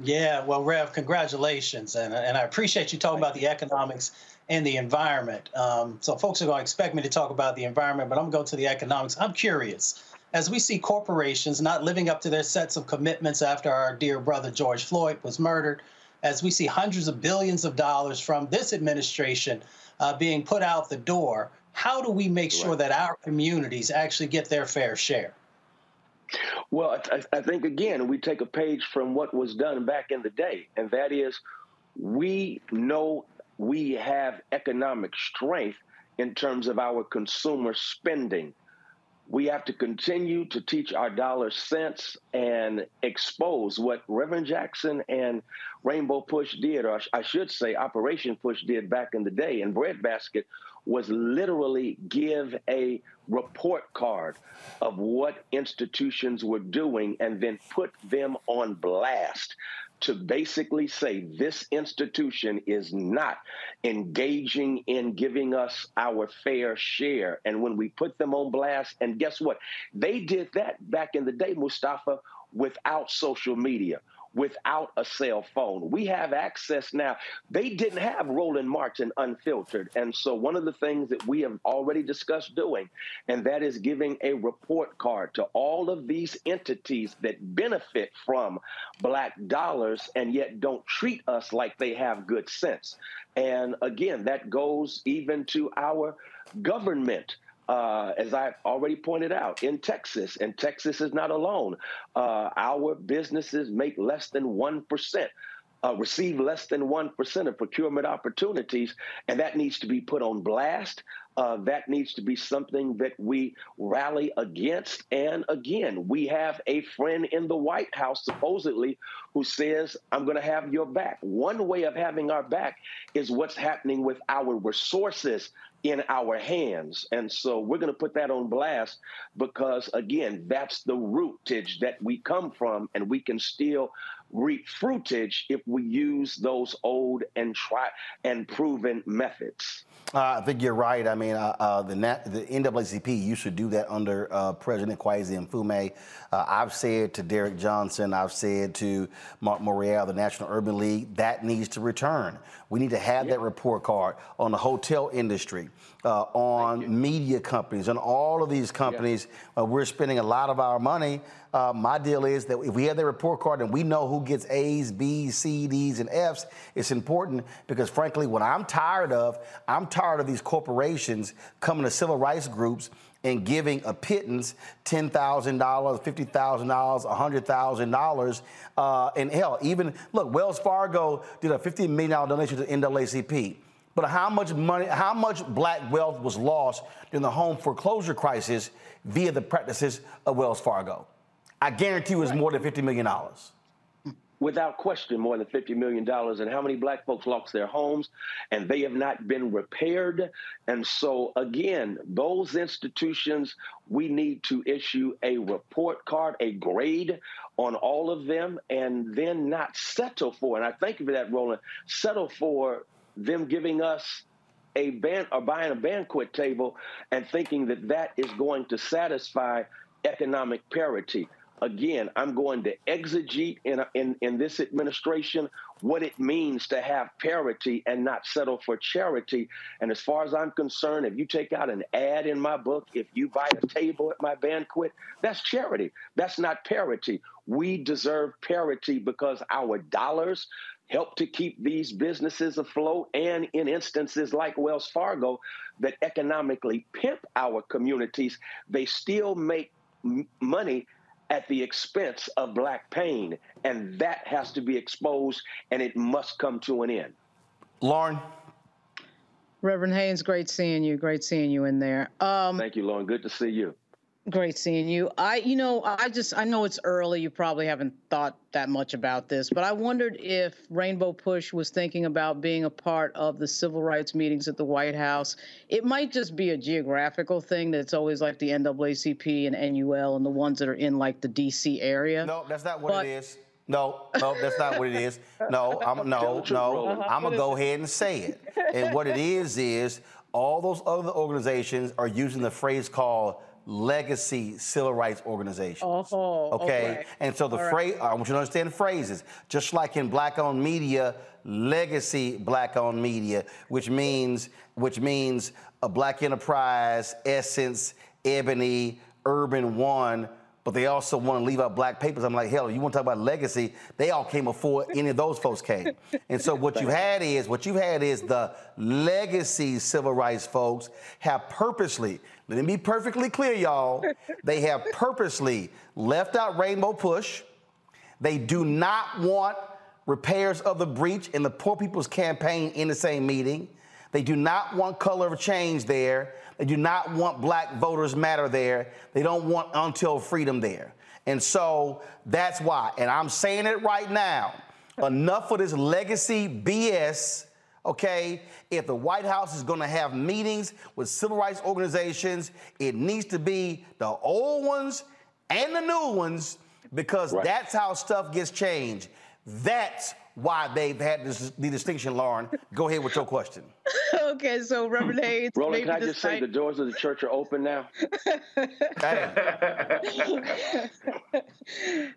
[SPEAKER 8] Yeah, well, Rev, congratulations, and and I appreciate you talking about the economics and the environment. Um, so folks are going to expect me to talk about the environment, but I'm going to go to the economics. I'm curious. As we see corporations not living up to their sets of commitments after our dear brother George Floyd was murdered, as we see hundreds of billions of dollars from this administration uh, being put out the door, how do we make sure that our communities actually get their fair share?
[SPEAKER 37] Well, I, I, think again, we take a page from what was done back in the day, and that is we know we have economic strength in terms of our consumer spending. We have to continue to teach our dollar sense and expose what Reverend Jackson and Rainbow Push did, or I should say Operation Push did back in the day, and Breadbasket was literally give a report card of what institutions were doing and then put them on blast to basically say this institution is not engaging in giving us our fair share. And when we put them on blast, and guess what? They did that back in the day, Mustafa, without social media without a cell phone. We have access now. They didn't have Roland Martin unfiltered. And so, one of the things that we have already discussed doing, and that is giving a report card to all of these entities that benefit from black dollars and yet don't treat us like they have good sense. And again, that goes even to our government uh, as I've already pointed out, in Texas, and Texas is not alone, uh, our businesses make less than 1%. Uh, receive less than 1% of procurement opportunities, and that needs to be put on blast. Uh, that needs to be something that we rally against. And again, we have a friend in the White House, supposedly, who says, I'm going to have your back. One way of having our back is what's happening with our resources in our hands. And so we're going to put that on blast because, again, that's the rootage that we come from, and we can still reap fruitage if we use those old and try and proven methods.
[SPEAKER 2] Uh, I think you're right. I mean, uh, uh, the, the NAACP used to do that under uh, President Kweisi Mfume. Uh, I've said to Derek Johnson, I've said to Mark Morial, the National Urban League, that needs to return. We need to have that report card on the hotel industry, uh, on media companies, on all of these companies. Uh, we're spending a lot of our money. Uh, my deal is that if we have that report card and we know who gets A's, B's, C, D's, and F's, it's important because, frankly, what I'm tired of, I'm tired of these corporations coming to civil rights groups and giving a pittance $10,000, $50,000, $100,000. Uh, and hell, even, look, Wells Fargo did a $50 million donation to NAACP. But how much money, how much black wealth was lost during the home foreclosure crisis via the practices of Wells Fargo? I guarantee you it's more than $50 million
[SPEAKER 37] without question more than $50 million. And how many black folks lost their homes and they have not been repaired. And so, again, those institutions, we need to issue a report card, a grade on all of them, and then not settle for, and I thank you for that, Roland, settle for them giving us a band or buying a banquet table and thinking that that is going to satisfy economic parity. Again, I'm going to exegete in, in, in this administration what it means to have parity and not settle for charity. And as far as I'm concerned, if you take out an ad in my book, if you buy a table at my banquet, that's charity. That's not parity. We deserve parity because our dollars help to keep these businesses afloat and in instances like Wells Fargo that economically pimp our communities, they still make money at the expense of black pain. And that has to be exposed and it must come to an end.
[SPEAKER 2] Lauren.
[SPEAKER 7] Reverend Haynes, great seeing you. Great seeing you in there.
[SPEAKER 37] Um, Thank you, Lauren. Good to see you.
[SPEAKER 7] Great seeing you. I, you know, I just, I know it's early. You probably haven't thought that much about this, but I wondered if Rainbow Push was thinking about being a part of the civil rights meetings at the White House. It might just be a geographical thing that's always like the NAACP and NUL and the ones that are in like the DC area.
[SPEAKER 2] No, that's not what but, it is. No, no, that's not what it is. No, I'm no, no. I'm gonna go ahead and say it. And what it is is all those other organizations are using the phrase called legacy civil rights organization.
[SPEAKER 7] Oh, oh,
[SPEAKER 2] okay? okay. And so the phrase, right. I want you to understand the phrases. Just like in black owned media, legacy black owned media, which means which means a black enterprise, essence, ebony, urban one, but they also want to leave out black papers. I'm like, hell, you want to talk about legacy? They all came before any of those folks came. And so what you had is, what you had is the legacy civil rights folks have purposely, let me be perfectly clear, y'all, they have purposely left out Rainbow Push. They do not want Repairers of the Breach in the Poor People's Campaign in the same meeting. They do not want color of change there. They do not want black voters matter there. They don't want until freedom there. And so that's why. And I'm saying it right now. Enough of this legacy BS. Okay, if the White House is going to have meetings with civil rights organizations, it needs to be the old ones and the new ones because right. that's how stuff gets changed. That's why they've had this, the distinction, Lauren. Go ahead with your question.
[SPEAKER 7] okay, so Reverend Haynes.
[SPEAKER 37] Roland, can I just say the doors of the church are open now?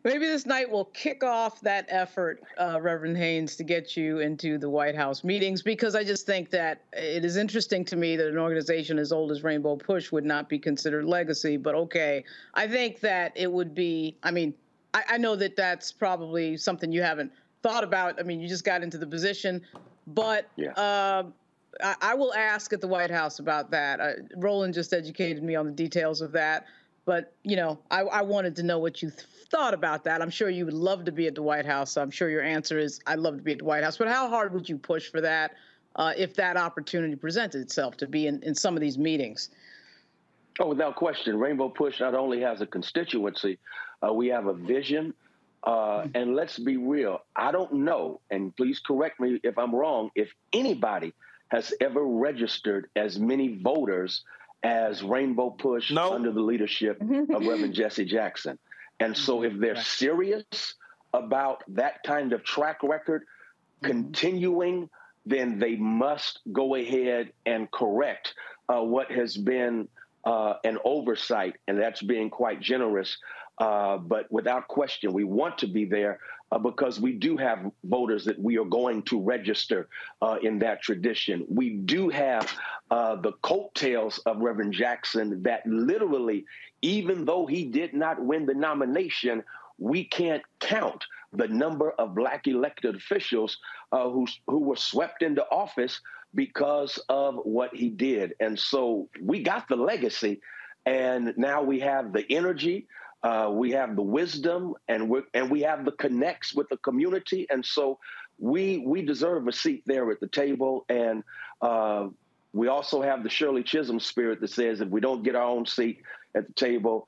[SPEAKER 7] maybe this night will kick off that effort, uh, Reverend Haynes, to get you into the White House meetings because I just think that it is interesting to me that an organization as old as Rainbow Push would not be considered legacy. But okay, I think that it would be, I mean, I, I know that that's probably something you haven't thought about. I mean, you just got into the position, but yeah. uh, I, I, will ask at the White House about that. Uh, Roland just educated me on the details of that, but you know, I, I wanted to know what you th- thought about that. I'm sure you would love to be at the White House. So I'm sure your answer is, "I'd love to be at the White House." But how hard would you push for that uh, if that opportunity presented itself to be in, in some of these meetings?
[SPEAKER 37] Oh, without question, Rainbow Push not only has a constituency, uh, we have a vision. Uh, and let's be real, I don't know, and please correct me if I'm wrong, if anybody has ever registered as many voters as Rainbow Push no. under the leadership of Reverend Jesse Jackson. And so if they're serious about that kind of track record mm-hmm. continuing, then they must go ahead and correct uh, what has been uh, an oversight, and that's being quite generous uh, but without question, we want to be there uh, because we do have voters that we are going to register uh, in that tradition. We do have uh, the coattails of Reverend Jackson that literally, even though he did not win the nomination, we can't count the number of black elected officials uh, who, who were swept into office because of what he did. And so we got the legacy, and now we have the energy. Uh, we have the wisdom and we and we have the connects with the community, and so we we deserve a seat there at the table. And uh, we also have the Shirley Chisholm spirit that says if we don't get our own seat at the table,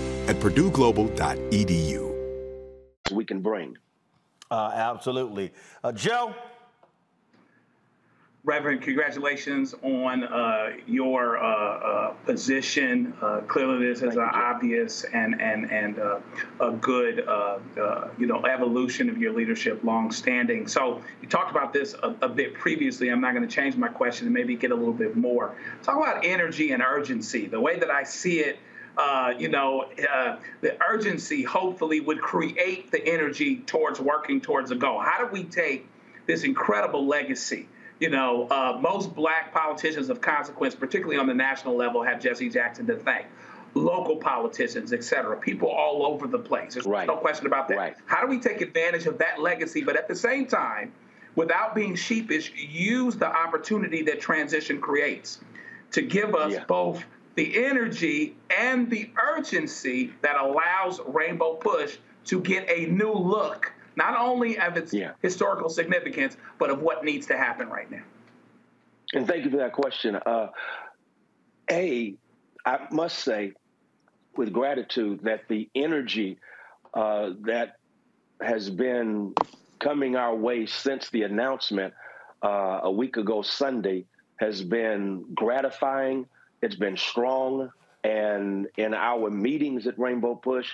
[SPEAKER 20] at purdueglobal.edu.
[SPEAKER 2] We can bring. Uh, absolutely. Uh, Joe?
[SPEAKER 6] Reverend, congratulations on uh, your uh, uh, position. Uh, clearly, this is an obvious and and and uh, a good uh, you know evolution of your leadership, long-standing. So you talked about this a, a bit previously. I'm not going to change my question and maybe get a little bit more. Talk about energy and urgency. The way that I see it. Uh, you know, uh, the urgency hopefully would create the energy towards working towards a goal. How do we take this incredible legacy? You know, uh, most black politicians of consequence, particularly on the national level, have Jesse Jackson to thank. Local politicians, et cetera, people all over the place. There's right. no question about that. Right. How do we take advantage of that legacy, but at the same time, without being sheepish, use the opportunity that transition creates to give us yeah. both the energy and the urgency that allows Rainbow Push to get a new look, not only of its yeah. historical significance, but of what needs to happen right now.
[SPEAKER 37] And thank you for that question. Uh, a, I must say, with gratitude, that the energy uh, that has been coming our way since the announcement uh, a week ago Sunday has been gratifying it's been strong. And in our meetings at Rainbow Push,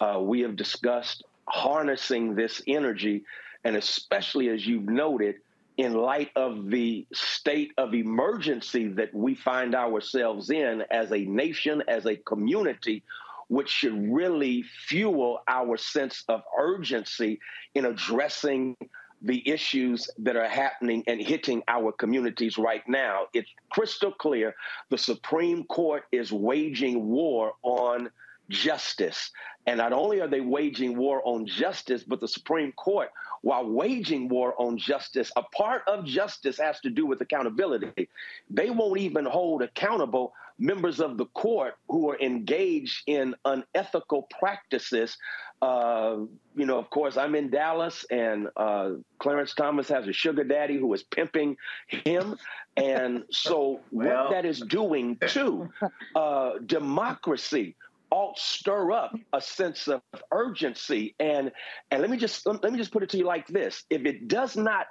[SPEAKER 37] uh, we have discussed harnessing this energy, and especially as you've noted, in light of the state of emergency that we find ourselves in as a nation, as a community, which should really fuel our sense of urgency in addressing the issues that are happening and hitting our communities right now. It's crystal clear the Supreme Court is waging war on justice. And not only are they waging war on justice, but the Supreme Court, while waging war on justice, a part of justice has to do with accountability. They won't even hold accountable members of the court who are engaged in unethical practices. Uh, you know, of course, I'm in Dallas, and uh, Clarence Thomas has a sugar daddy who is pimping him. And so, well. what that is doing to uh, democracy ought stir up a sense of urgency. And and let me just let me just put it to you like this: if it does not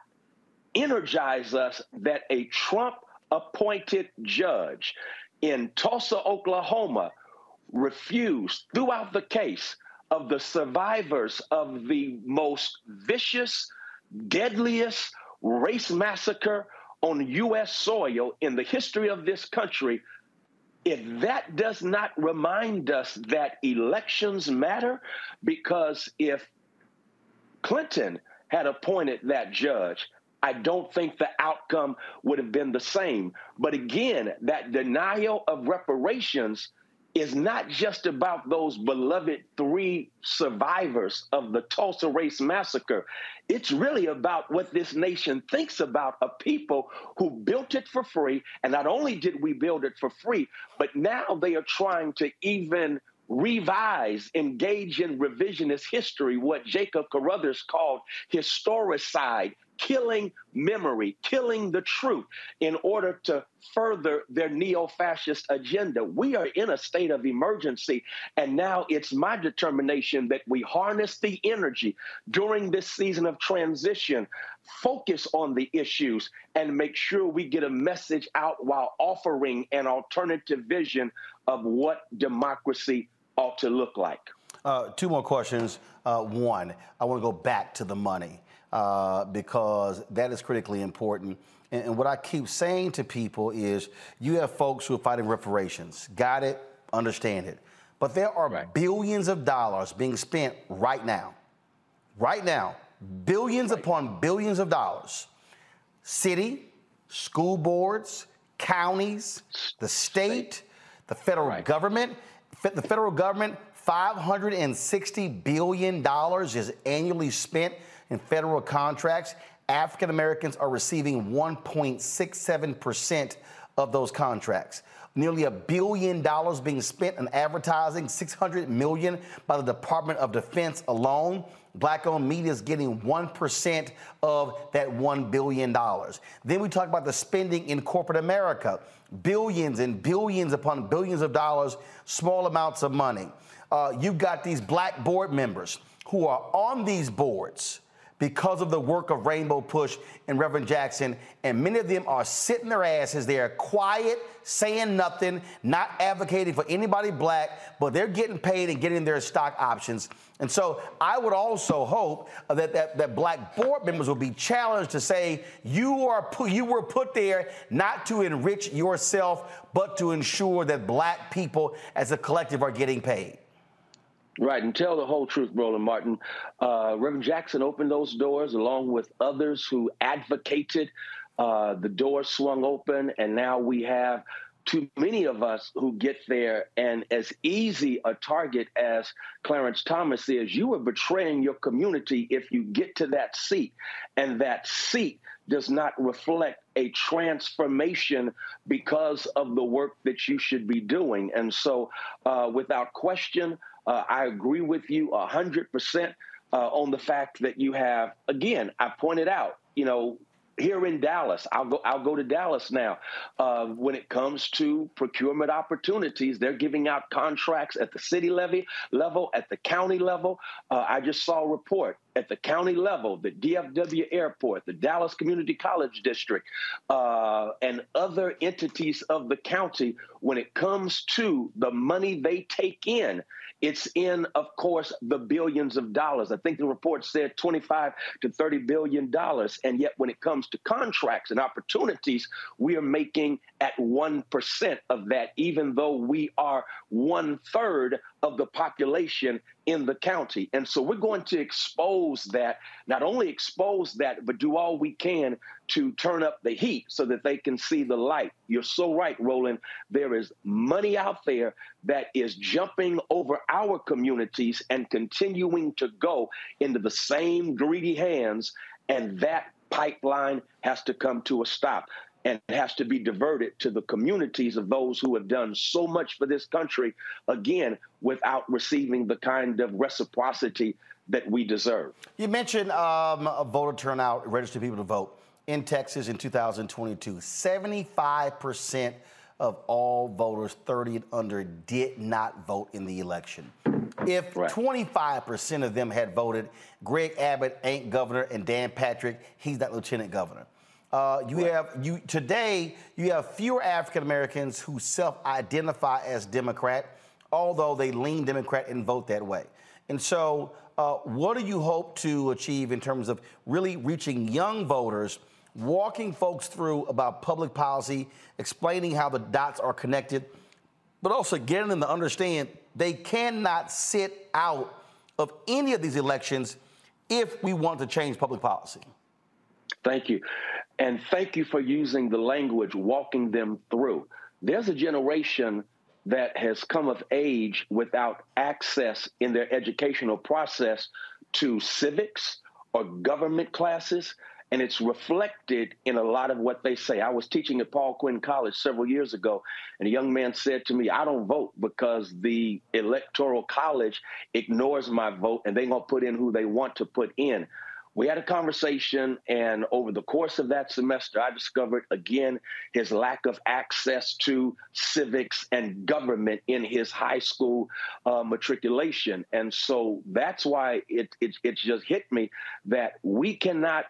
[SPEAKER 37] energize us that a Trump appointed judge in Tulsa, Oklahoma, refused throughout the case of the survivors of the most vicious, deadliest race massacre on U.S. soil in the history of this country. if that does not remind us that elections matter, because if Clinton had appointed that judge, I don't think the outcome would have been the same. But again, that denial of reparations is not just about those beloved three survivors of the Tulsa Race Massacre. It's really about what this nation thinks about a people who built it for free. And not only did we build it for free, but now they are trying to even revise, engage in revisionist history, what Jacob Carruthers called historicide, killing memory, killing the truth in order to further their neo fascist agenda. We are in a state of emergency, and now it's my determination that we harness the energy during this season of transition, focus on the issues, and make sure we get a message out while offering an alternative vision of what democracy ought to look like.
[SPEAKER 2] Uh, two more questions. Uh, one, I want to go back to the money uh, because that is critically important. And, and, what I keep saying to people is you have folks who are fighting reparations. Got it, understand it. But there are right. billions of dollars being spent right now, right now, billions right. upon billions of dollars. City, school boards, counties, the state, the federal right. government the federal government, $560 billion is annually spent in federal contracts. African Americans are receiving 1.67% of those contracts. Nearly a billion dollars being spent on advertising, 600 million by the Department of Defense alone. Black-owned media is getting 1% of that $1 billion. Then we talk about the spending in corporate America billions and billions upon billions of dollars, small amounts of money. Uh, you've got these black board members who are on these boards because of the work of Rainbow Push and Reverend Jackson. And many of them are sitting their asses there, quiet, saying nothing, not advocating for anybody black, but they're getting paid and getting their stock options. And so I would also hope that, that, that black board members will be challenged to say, you, are put, you were put there not to enrich yourself, but to ensure that black people as a collective are getting paid.
[SPEAKER 37] Right, and tell the whole truth, Roland Martin. Uh, Reverend Jackson opened those doors along with others who advocated. Uh, the door swung open, and now we have too many of us who get there and as easy a target as Clarence Thomas is, you are betraying your community if you get to that seat. And that seat does not reflect a transformation because of the work that you should be doing. And so, uh, without question, uh, I agree with you 100% uh, on the fact that you have, again, I pointed out, you know, here in Dallas, I'll go. I'll go to Dallas now. Uh, when it comes to procurement opportunities, they're giving out contracts at the city levy level, at the county level. Uh, I just saw a report at the county level, the DFW Airport, the Dallas Community College District, uh, and other entities of the county. When it comes to the money they take in it's in, of course, the billions of dollars. I think the report said 25 to 30 billion dollars. And yet, when it comes to contracts and opportunities, we are making at 1% of that, even though we are one third of the population in the county. And so we're going to expose that, not only expose that, but do all we can to turn up the heat so that they can see the light. You're so right, Roland. There is money out there that is jumping over our communities and continuing to go into the same greedy hands. And that pipeline has to come to a stop and has to be diverted to the communities of those who have done so much for this country, again, without receiving the kind of reciprocity that we deserve.
[SPEAKER 2] You mentioned um, voter turnout, registered people to vote in Texas in 2022. 75% of all voters 30 and under did not vote in the election. If right. 25% of them had voted, Greg Abbott ain't governor and Dan Patrick, he's not lieutenant governor. Uh, you right. have you today. You have fewer African Americans who self-identify as Democrat, although they lean Democrat and vote that way. And so, uh, what do you hope to achieve in terms of really reaching young voters, walking folks through about public policy, explaining how the dots are connected, but also getting them to understand they cannot sit out of any of these elections if we want to change public policy.
[SPEAKER 37] Thank you. And thank you for using the language, walking them through. There's a generation that has come of age without access in their educational process to civics or government classes. And it's reflected in a lot of what they say. I was teaching at Paul Quinn College several years ago, and a young man said to me, I don't vote because the Electoral College ignores my vote and they're going to put in who they want to put in. We had a conversation, and over the course of that semester, I discovered again his lack of access to civics and government in his high school uh, matriculation. And so that's why it, it, it just hit me that we cannot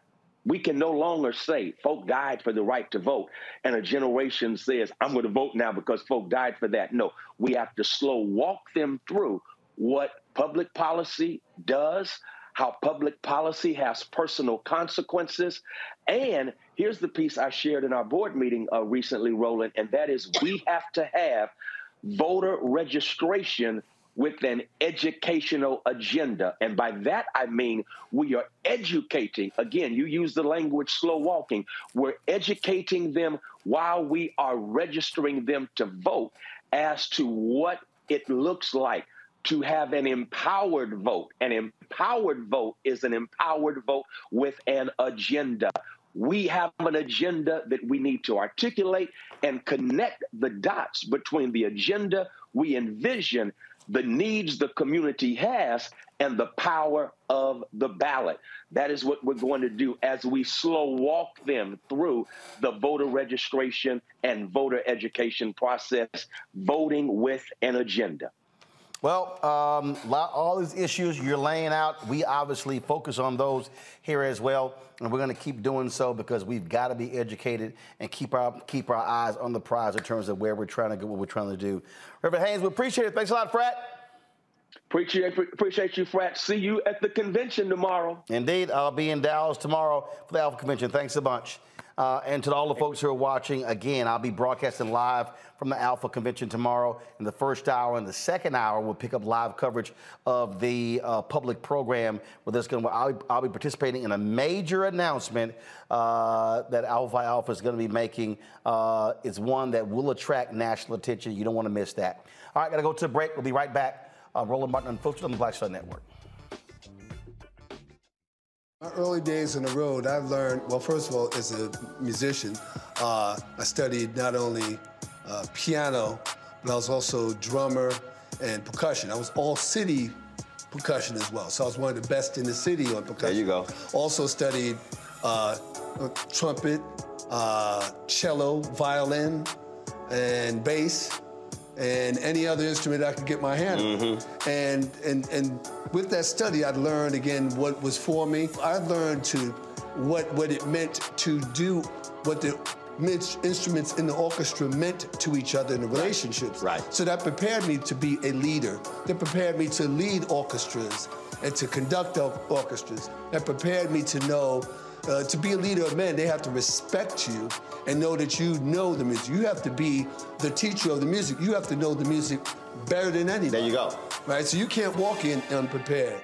[SPEAKER 37] we can no longer say folk died for the right to vote and a generation says i'm going to vote now because folk died for that no we have to slow walk them through what public policy does how public policy has personal consequences. And here's the piece I shared in our board meeting uh, recently, Roland, and that is we have to have voter registration with an educational agenda. And by that, I mean we are educating, again, you use the language slow walking, we're educating them while we are registering them to vote as to what it looks like to have an empowered vote. An empowered vote is an empowered vote with an agenda. We have an agenda that we need to articulate and connect the dots between the agenda we envision, the needs the community has, and the power of the ballot. That is what we're going to do as we slow walk them through the voter registration and voter education process, voting with an agenda.
[SPEAKER 2] Well, um, all these issues you're laying out, we obviously focus on those here as well, and we're going to keep doing so because we've got to be educated and keep our keep our eyes on the prize in terms of where we're trying to go, what we're trying to do. Reverend Haynes, we appreciate it. Thanks a lot, Frat.
[SPEAKER 37] Appreciate appreciate you, Frat. See you at the convention tomorrow.
[SPEAKER 2] Indeed, I'll be in Dallas tomorrow for the Alpha Convention. Thanks a bunch. Uh, and to all the folks who are watching, again, I'll be broadcasting live from the Alpha Convention tomorrow in the first hour. and the second hour, we'll pick up live coverage of the uh, public program. where this, going, I'll, I'll, be participating in a major announcement uh, that Alpha Alpha is going to be making. Uh, it's one that will attract national attention. You don't want to miss that. All right, got to go to a break. We'll be right back. Uh, Roland Martin, unfiltered on the Black Star Network.
[SPEAKER 28] My early days on the road, I learned, well, first of all, as a musician, uh, I studied not only uh, piano, but I was also drummer and percussion. I was all city percussion as well. So I was one of the best in the city on percussion.
[SPEAKER 2] There you go.
[SPEAKER 28] Also studied uh, trumpet, uh, cello, violin, and bass and any other instrument I could get my hand on. Mm-hmm. And, and, and with that study, I learned again what was for me. I learned to what, what it meant to do what the instruments in the orchestra meant to each other in the relationships.
[SPEAKER 2] Right.
[SPEAKER 28] So that prepared me to be a leader. That prepared me to lead orchestras and to conduct orchestras. That prepared me to know uh, to be a leader of men, they have to respect you and know that you know the music. You have to be the teacher of the music. You have to know the music better than anybody.
[SPEAKER 2] There you go.
[SPEAKER 28] Right? So you can't walk in unprepared.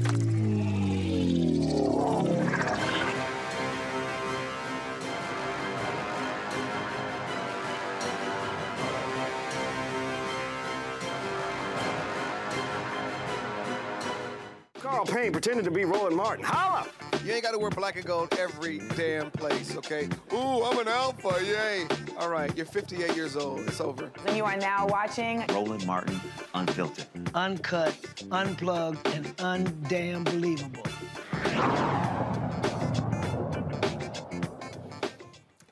[SPEAKER 38] Carl Payne pretending to be Roland Martin. Holla!
[SPEAKER 39] You ain't got to wear black and gold every damn place, okay? Ooh, I'm an alpha, yay. All right, you're 58 years old. It's over.
[SPEAKER 40] And you are now watching
[SPEAKER 41] Roland Martin Unfiltered.
[SPEAKER 42] Uncut, unplugged, and undamn believable.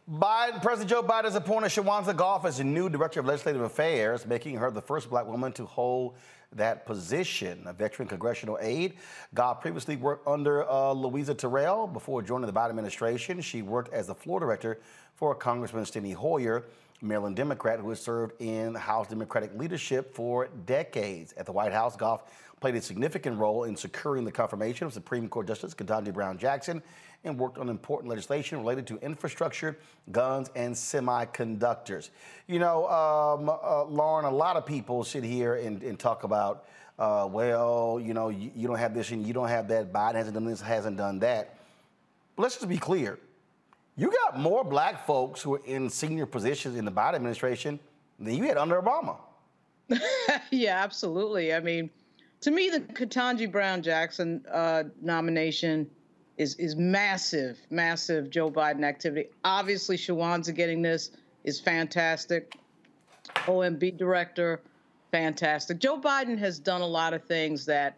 [SPEAKER 2] Biden, President Joe Biden has appointed Shuwanza Goff as the new Director of Legislative Affairs, making her the first black woman to hold that position. A veteran congressional aide, Goff previously worked under uh, Louisa Terrell before joining the Biden administration. She worked as the floor director for Congressman Steny Hoyer, Maryland Democrat who has served in House Democratic leadership for decades. At the White House, Goff played a significant role in securing the confirmation of Supreme Court Justice Ketanji Brown Jackson and worked on important legislation related to infrastructure, guns, and semiconductors. You know, um, uh, Lauren, a lot of people sit here and, and talk about, uh, well, you know, you, you, don't have this and you don't have that. Biden hasn't done this, hasn't done that. But let's just be clear. You got more black folks who are in senior positions in the Biden administration than you had under Obama.
[SPEAKER 7] yeah, absolutely. I mean, to me, the Ketanji Brown Jackson uh, nomination is is massive, massive Joe Biden activity. Obviously, Shuwanza getting this is fantastic. OMB director, fantastic. Joe Biden has done a lot of things that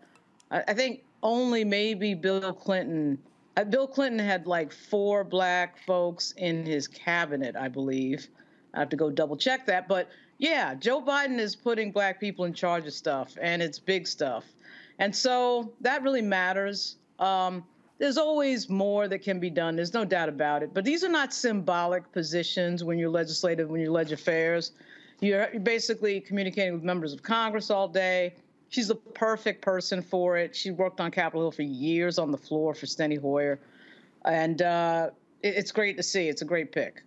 [SPEAKER 7] I, I think only maybe Bill Clinton. Uh, Bill Clinton had like four black folks in his cabinet, I believe. I have to go double check that, but yeah, Joe Biden is putting black people in charge of stuff, and it's big stuff, and so that really matters. Um, there's always more that can be done. There's no doubt about it. But these are not symbolic positions when you're legislative, when you're leg affairs. You're, you're basically communicating with members of Congress all day. She's the perfect person for it. She worked on Capitol Hill for years on the floor for Steny Hoyer. And uh, it, it's great to see. It's a great pick.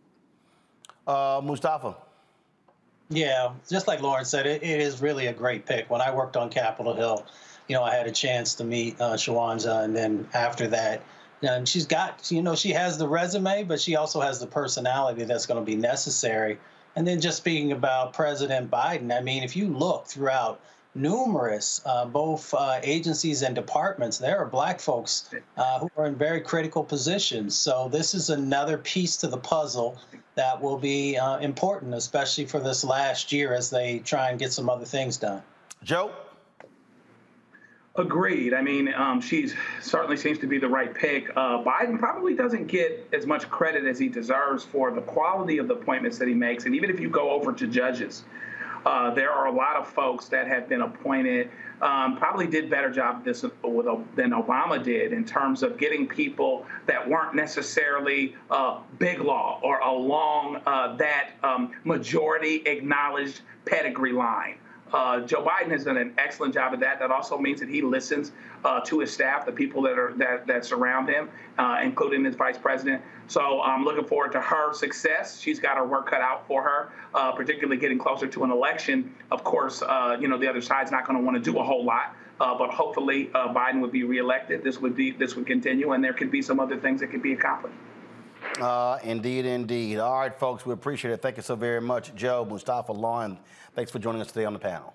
[SPEAKER 2] Uh, Mustafa.
[SPEAKER 8] Yeah, just like Lauren said, it, it is really a great pick. When I worked on Capitol Hill, you know, I had a chance to meet uh, Shuwanza, and then after that, and she's got, you know, she has the resume, but she also has the personality that's going to be necessary. And then just speaking about President Biden, I mean, if you look throughout numerous uh, both uh, agencies and departments, there are black folks uh, who are in very critical positions. So this is another piece to the puzzle that will be uh, important, especially for this last year as they try and get some other things done.
[SPEAKER 2] Joe.
[SPEAKER 6] Agreed. I mean, um, she certainly seems to be the right pick. Uh, Biden probably doesn't get as much credit as he deserves for the quality of the appointments that he makes. And even if you go over to judges, uh, there are a lot of folks that have been appointed, um, probably did better job this with, than Obama did in terms of getting people that weren't necessarily uh, big law or along uh, that um, majority acknowledged pedigree line. Uh, Joe Biden has done an excellent job of that. That also means that he listens uh, to his staff, the people that are that, that surround him, uh, including his vice president. So I'm looking forward to her success. She's got her work cut out for her, uh, particularly getting closer to an election. Of course, uh, you know the other side's not going to want to do a whole lot. Uh, but hopefully, Biden would be reelected. This would be this would continue, and there could be some other things that could be accomplished.
[SPEAKER 2] Uh, indeed, indeed. All right, folks, we appreciate it. Thank you so very much, Joe, Mustafa, Lauren. Thanks for joining us today on the panel.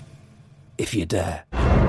[SPEAKER 43] if you dare.